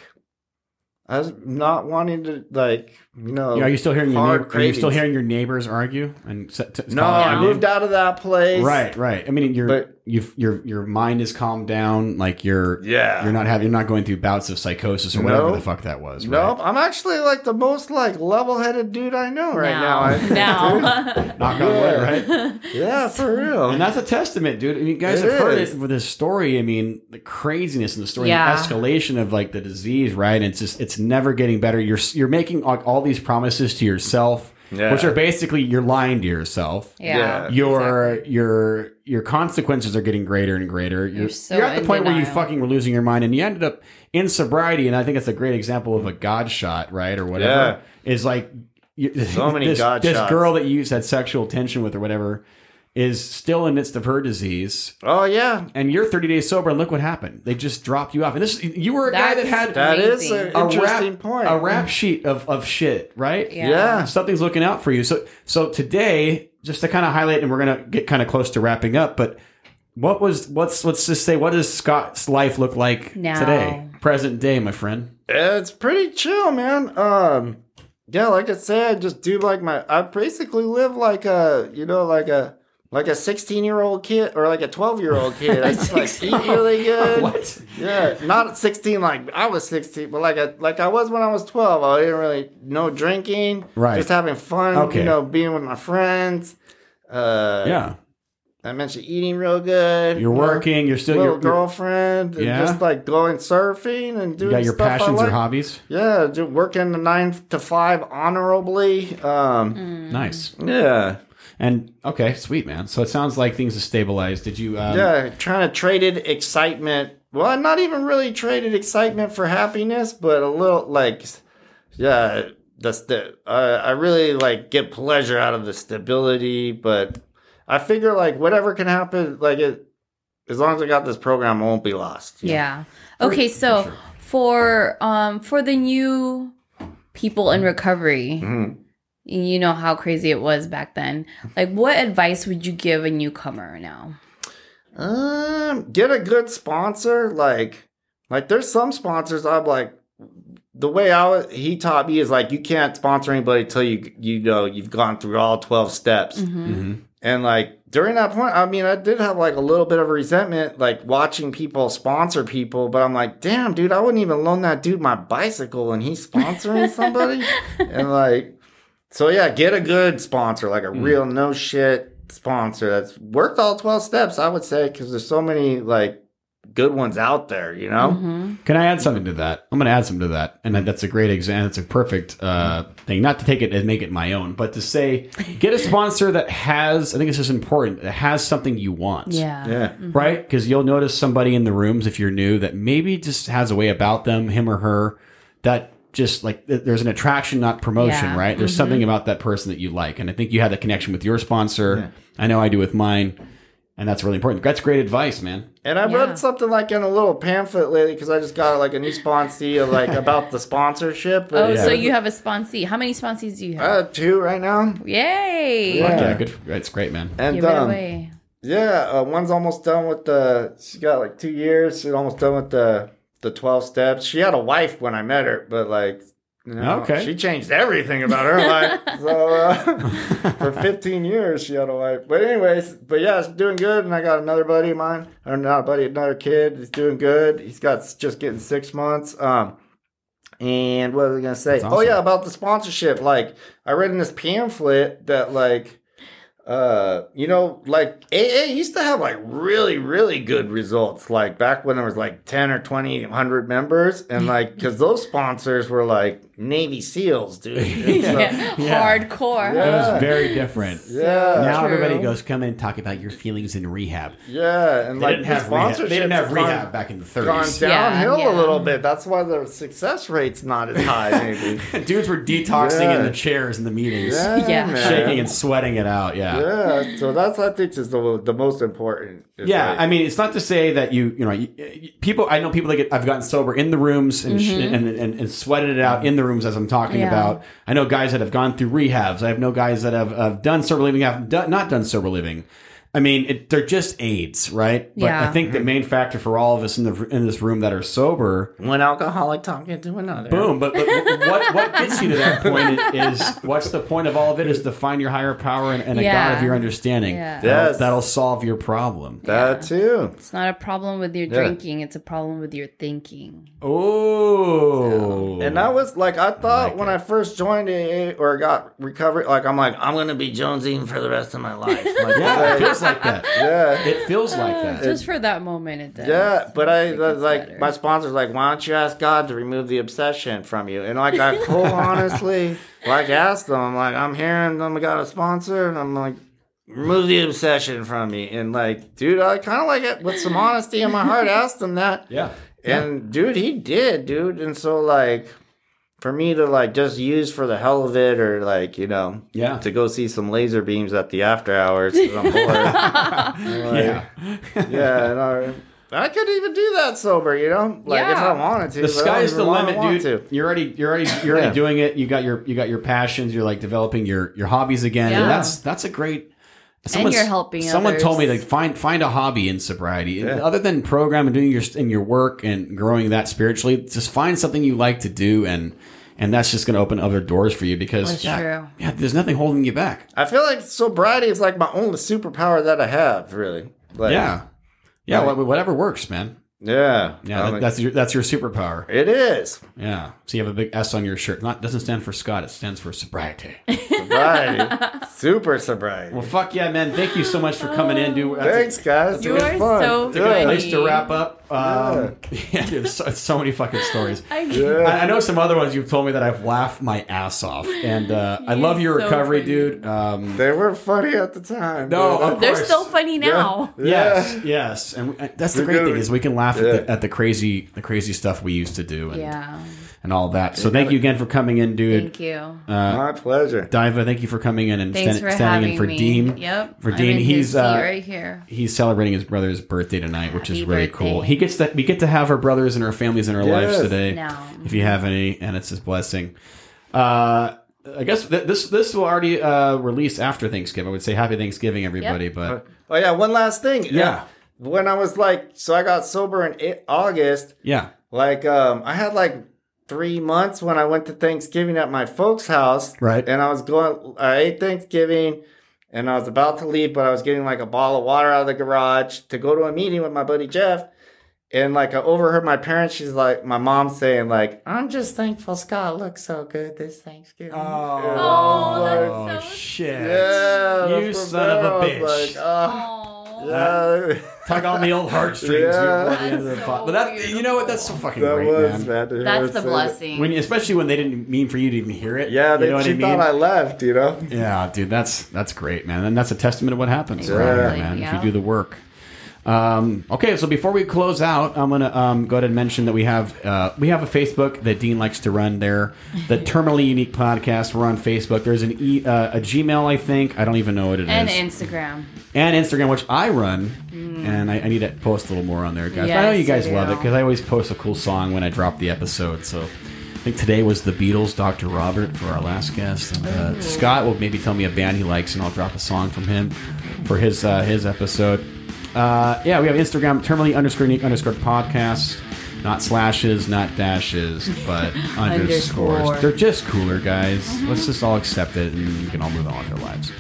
I was not wanting to like you know Yeah, are you still hearing your neighbor, are you still hearing your neighbors argue and set, no I moved out of that place. Right, right. I mean, your But- you your your mind is calmed down. Like you're Yeah. you're not having you're not going through bouts of psychosis or whatever Nope. the fuck that was. Nope, Right? I'm actually like the most like level-headed dude I know right now. I think, dude. now. Knock on wood, right? Yeah, for real. And that's a testament, dude. I mean, you guys It have heard is. it with this story. I mean, the craziness in the story, Yeah. the escalation of like the disease, right? And it's just it's never getting better. You're you're making like all these promises to yourself, Yeah. which are basically you're lying to yourself. yeah. your exactly. your your consequences are getting greater and greater. You're, You're so you're at the in point where you fucking were losing your mind, and you ended up in sobriety. And I think it's a great example of a God shot, right, or whatever. Is like you, So many this, God this shots. girl that you had sexual tension with, or whatever, is still in the midst of her disease, Oh yeah, and you're 30 days sober, and look what happened. They just dropped you off, and this you were a guy that had that is an a interesting rap, point. a rap sheet of of shit, right? Yeah. Yeah. something's looking out for you. So so today, just to kind of highlight, and we're gonna get kind of close to wrapping up, but what was what's let's just say what does Scott's life look like Now. today, present day, my friend? It's pretty chill, man. Um, yeah, like I said, I just do like my. I basically live like a, you know, like a like a sixteen year old kid or like a twelve year old kid. I just like eat really good. What? Yeah, not sixteen like I was sixteen, but like a, like I was when I was twelve. I didn't really no drinking, Right. Just having fun, Okay. you know, being with my friends. Uh, Yeah, I mentioned eating real good. you're working. You're still you're- girlfriend, and Yeah. just like going surfing and doing you got your passions like. or hobbies. Yeah, do working the nine to five honorably. Um, Nice. yeah, And okay, sweet man. So it sounds like things have stabilized. Did you? Um, yeah, trying to traded excitement. Well, I'm not even really traded excitement for happiness, but a little like, yeah, that's the. Uh, I really like get pleasure out of the stability, but I figure like whatever can happen, like it, as long as I got this program, I won't be lost. Yeah. Okay, so for um for the new people in recovery, Mhm. You know how crazy it was back then. Like what advice would you give a newcomer now? Um, get a good sponsor. Like, like there's some sponsors I'm like, the way I was, he taught me is like you can't sponsor anybody till you you know you've gone through all twelve steps. mhm. And like during that point, I mean, I did have like a little bit of resentment, like watching people sponsor people. But I'm like, damn, dude, I wouldn't even loan that dude my bicycle, and he's sponsoring somebody. and like, so yeah, get a good sponsor, like a real no shit sponsor that's worked all twelve steps. I would say because there's so many like good ones out there, you know. Mm-hmm. Can I add something to that? I'm going to add something to that, and that's a great example. It's a perfect uh, thing. Not to take it and make it my own, but to say, get a sponsor that has. I think it's just important. That has something you want. Yeah. Yeah. right? Because you'll notice somebody in the rooms if you're new that maybe just has a way about them, him or her, that just like there's an attraction, not promotion, Yeah. right? There's something about that person that you like, and I think you had that connection with your sponsor. I know I do with mine, and that's really important. That's great advice, man. And I Yeah. read something like in a little pamphlet lately because I just got like a new sponsee of like about the sponsorship. Oh, And- so you have a sponsee. How many sponsees do you have? have two right now. Yay. Yeah. Yeah, good. For, it's great, man. And Give it um, away. yeah, uh, one's almost done with the. She's got like two years. She's almost done with the the twelve steps. She had a wife when I met her, but like. You know, Okay. She changed everything about her life. So uh, for 15 years, she had a wife. But anyways, but yeah, it's doing good. And I got another buddy of mine, or not a buddy, another kid. He's doing good. He's got just getting six months. Um, and what was I gonna say? That's Oh yeah, about the sponsorship. Like I read in this pamphlet that like uh you know like AA used to have like really really good results like back when there was like 10 or 20 100 members and like because those sponsors were like Navy SEALs dude And so- yeah. yeah. Hardcore. Yeah. It was very different. yeah Now True. everybody goes, come in, and talk about your feelings in rehab. yeah and They like didn't the have rehab. They didn't have rehab back in the 30s. Yeah, downhill yeah. a little bit that's why the success rate's not as high maybe Dudes were detoxing Yeah. in the chairs in the meetings, yeah, Yeah. man. shaking and sweating it out. Yeah. yeah so that's I think is the, the most important Yeah, like- I mean, it's not to say that you, you know, you, you- people. I know people that get. I've gotten sober in the rooms and mm-hmm. sh- and, and and sweated it out in the rooms as I'm talking Yeah. about. I know guys that have gone through rehabs. I have no guys that have, have done sober living, have done, not done sober living. I mean, it, they're just aids, right? But Yeah. I think the main factor for all of us in the in this room that are sober, one alcoholic talking to another boom. But, but what what gets you to that point is what's the point of all of it is to find your higher power and, and a God of your understanding. Yeah. That'll, Yes. that'll solve your problem. that too It's not a problem with your Yeah. drinking, it's a problem with your thinking. Oh, And I was like I thought like when I first joined AA or got recovery, like I'm like I'm gonna be jonesing for the rest of my life. Like, yeah, it yeah, feels like that. yeah, It feels like uh, that. Just for that moment, it does. yeah. But I uh, It like better. my sponsor's like, why don't you ask God to remove the obsession from you? And like I cool honestly, like asked them, I'm like I'm hearing them I got a sponsor, and I'm like. Remove the obsession from me, and like, dude, I kind of like it with some honesty in my heart. Asked them that, Yeah. And dude, he did, dude. And so like for me to like just use for the hell of it or like, you know, Yeah. to go see some laser beams at the after hours 'cause I'm bored. Like, Yeah. yeah. And I, I could even do that sober, you know? Like if I wanted to. The but I don't sky's the limit, dude. to. You're already you're already you're already Yeah. doing it. You got your you got your passions. You're like developing your your hobbies again. And Yeah. that's that's a great. Someone's- you're helping Someone told me to find find a hobby in sobriety, Yeah. other than program and doing your in your work and growing that spiritually. Just find something you like to do, and and that's just going to open other doors for you because That's yeah, true. yeah, there's nothing holding you back. I feel like sobriety is like my only superpower that I have, really. Like, Yeah, yeah, Right. wha- whatever works, man. Yeah. Yeah, that, like, that's your that's your superpower. it is. Yeah. So you have a big S on your shirt. Not doesn't stand for Scott. It stands for sobriety. sobriety. Super sobriety. Well, fuck yeah, man! Thank you so much for coming in, dude. That's a- Thanks, guys. You it was are fun. so Good funny. place to wrap up. Um, yeah, there's so, so many fucking stories. I Yeah. I, I know some other ones you've told me that I've laughed my ass off, and uh, I love your so recovery, funny. dude. Um, They were funny at the time. No, of They're course. still funny now. yes, yes, and we, uh, that's the We're great good. thing is we can laugh Yeah. at, the, at the crazy, the crazy stuff we used to do, and, Yeah. And all that. So thank you again for coming in, dude. Thank you. Uh, My pleasure. Diva, thank you for coming in and Thanks stand- for standing in for me. Dean. Yep. For I'm Dean, he's uh, right here. he's celebrating his brother's birthday tonight, which is really birthday. cool. He gets that we get to have our brothers and our families in our lives today. No. If you have any, and it's his blessing. Uh, I guess th- this this will already uh, release after Thanksgiving. I would say Happy Thanksgiving, everybody. But Oh yeah, one last thing. Yeah. When I was like, so I got sober in August. yeah, Like, um, I had like three months when I went to Thanksgiving at my folks' house. Right. And I was going. I ate Thanksgiving, and I was about to leave, but I was getting like a bottle of water out of the garage to go to a meeting with my buddy Jeff. And like I overheard my parents, she's like, my mom saying like, "I'm just thankful Scott looks so good this Thanksgiving." Oh, oh that's oh so shit! Yeah, you from son of a a I bitch! was like, oh, Aw. Yeah. Tug on the old heartstrings. Yeah. before the end of the so but that you know what? That's so fucking That great, was man. man. That's the say blessing. When, especially when they didn't mean for you to even hear it. that. Yeah, you they, know what she I mean. thought I left. You know. Yeah, dude, that's that's great, man, and that's a testament of what happens around Exactly, here, man. If you do the work. Um, okay, so before we close out, I'm gonna um, go ahead and mention that we have uh, we have a Facebook that Dean likes to run there, the Terminally Unique Podcast. We're on Facebook. There's an e, uh, a Gmail, I think. I don't even know what it is, and Instagram. and Instagram, which I run, and I, I need to post a little more on there, guys. I know you guys you love it because I always post a cool song when I drop the episode. So I think today was the Beatles, Dr. Robert, for our last guest. And, uh, Scott will maybe tell me a band he likes, and I'll drop a song from him for his uh, his episode. Uh, yeah, we have Instagram, terminally underscore unique underscore podcast. Not slashes, not dashes, but underscores. Underscore. They're just cooler, guys. Let's just all accept it, and we can all move on with our lives.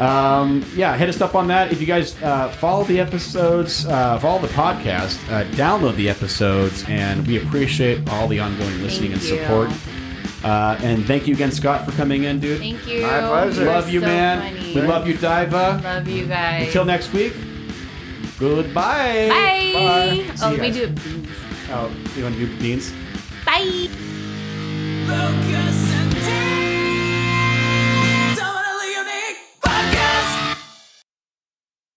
Um, yeah, hit us up on that. If you guys uh, follow the episodes, uh, follow the podcast, uh, download the episodes, and we appreciate all the ongoing listening and Thank you. support. Uh, and thank you again, Scott, for coming in, dude. Thank you. My pleasure. You're Love you, so man. funny. We love you, Diva. Love you guys. Until next week. Goodbye. Bye. Bye. See Oh, you let me do it. Oh, you want to do beans? Bye. Focus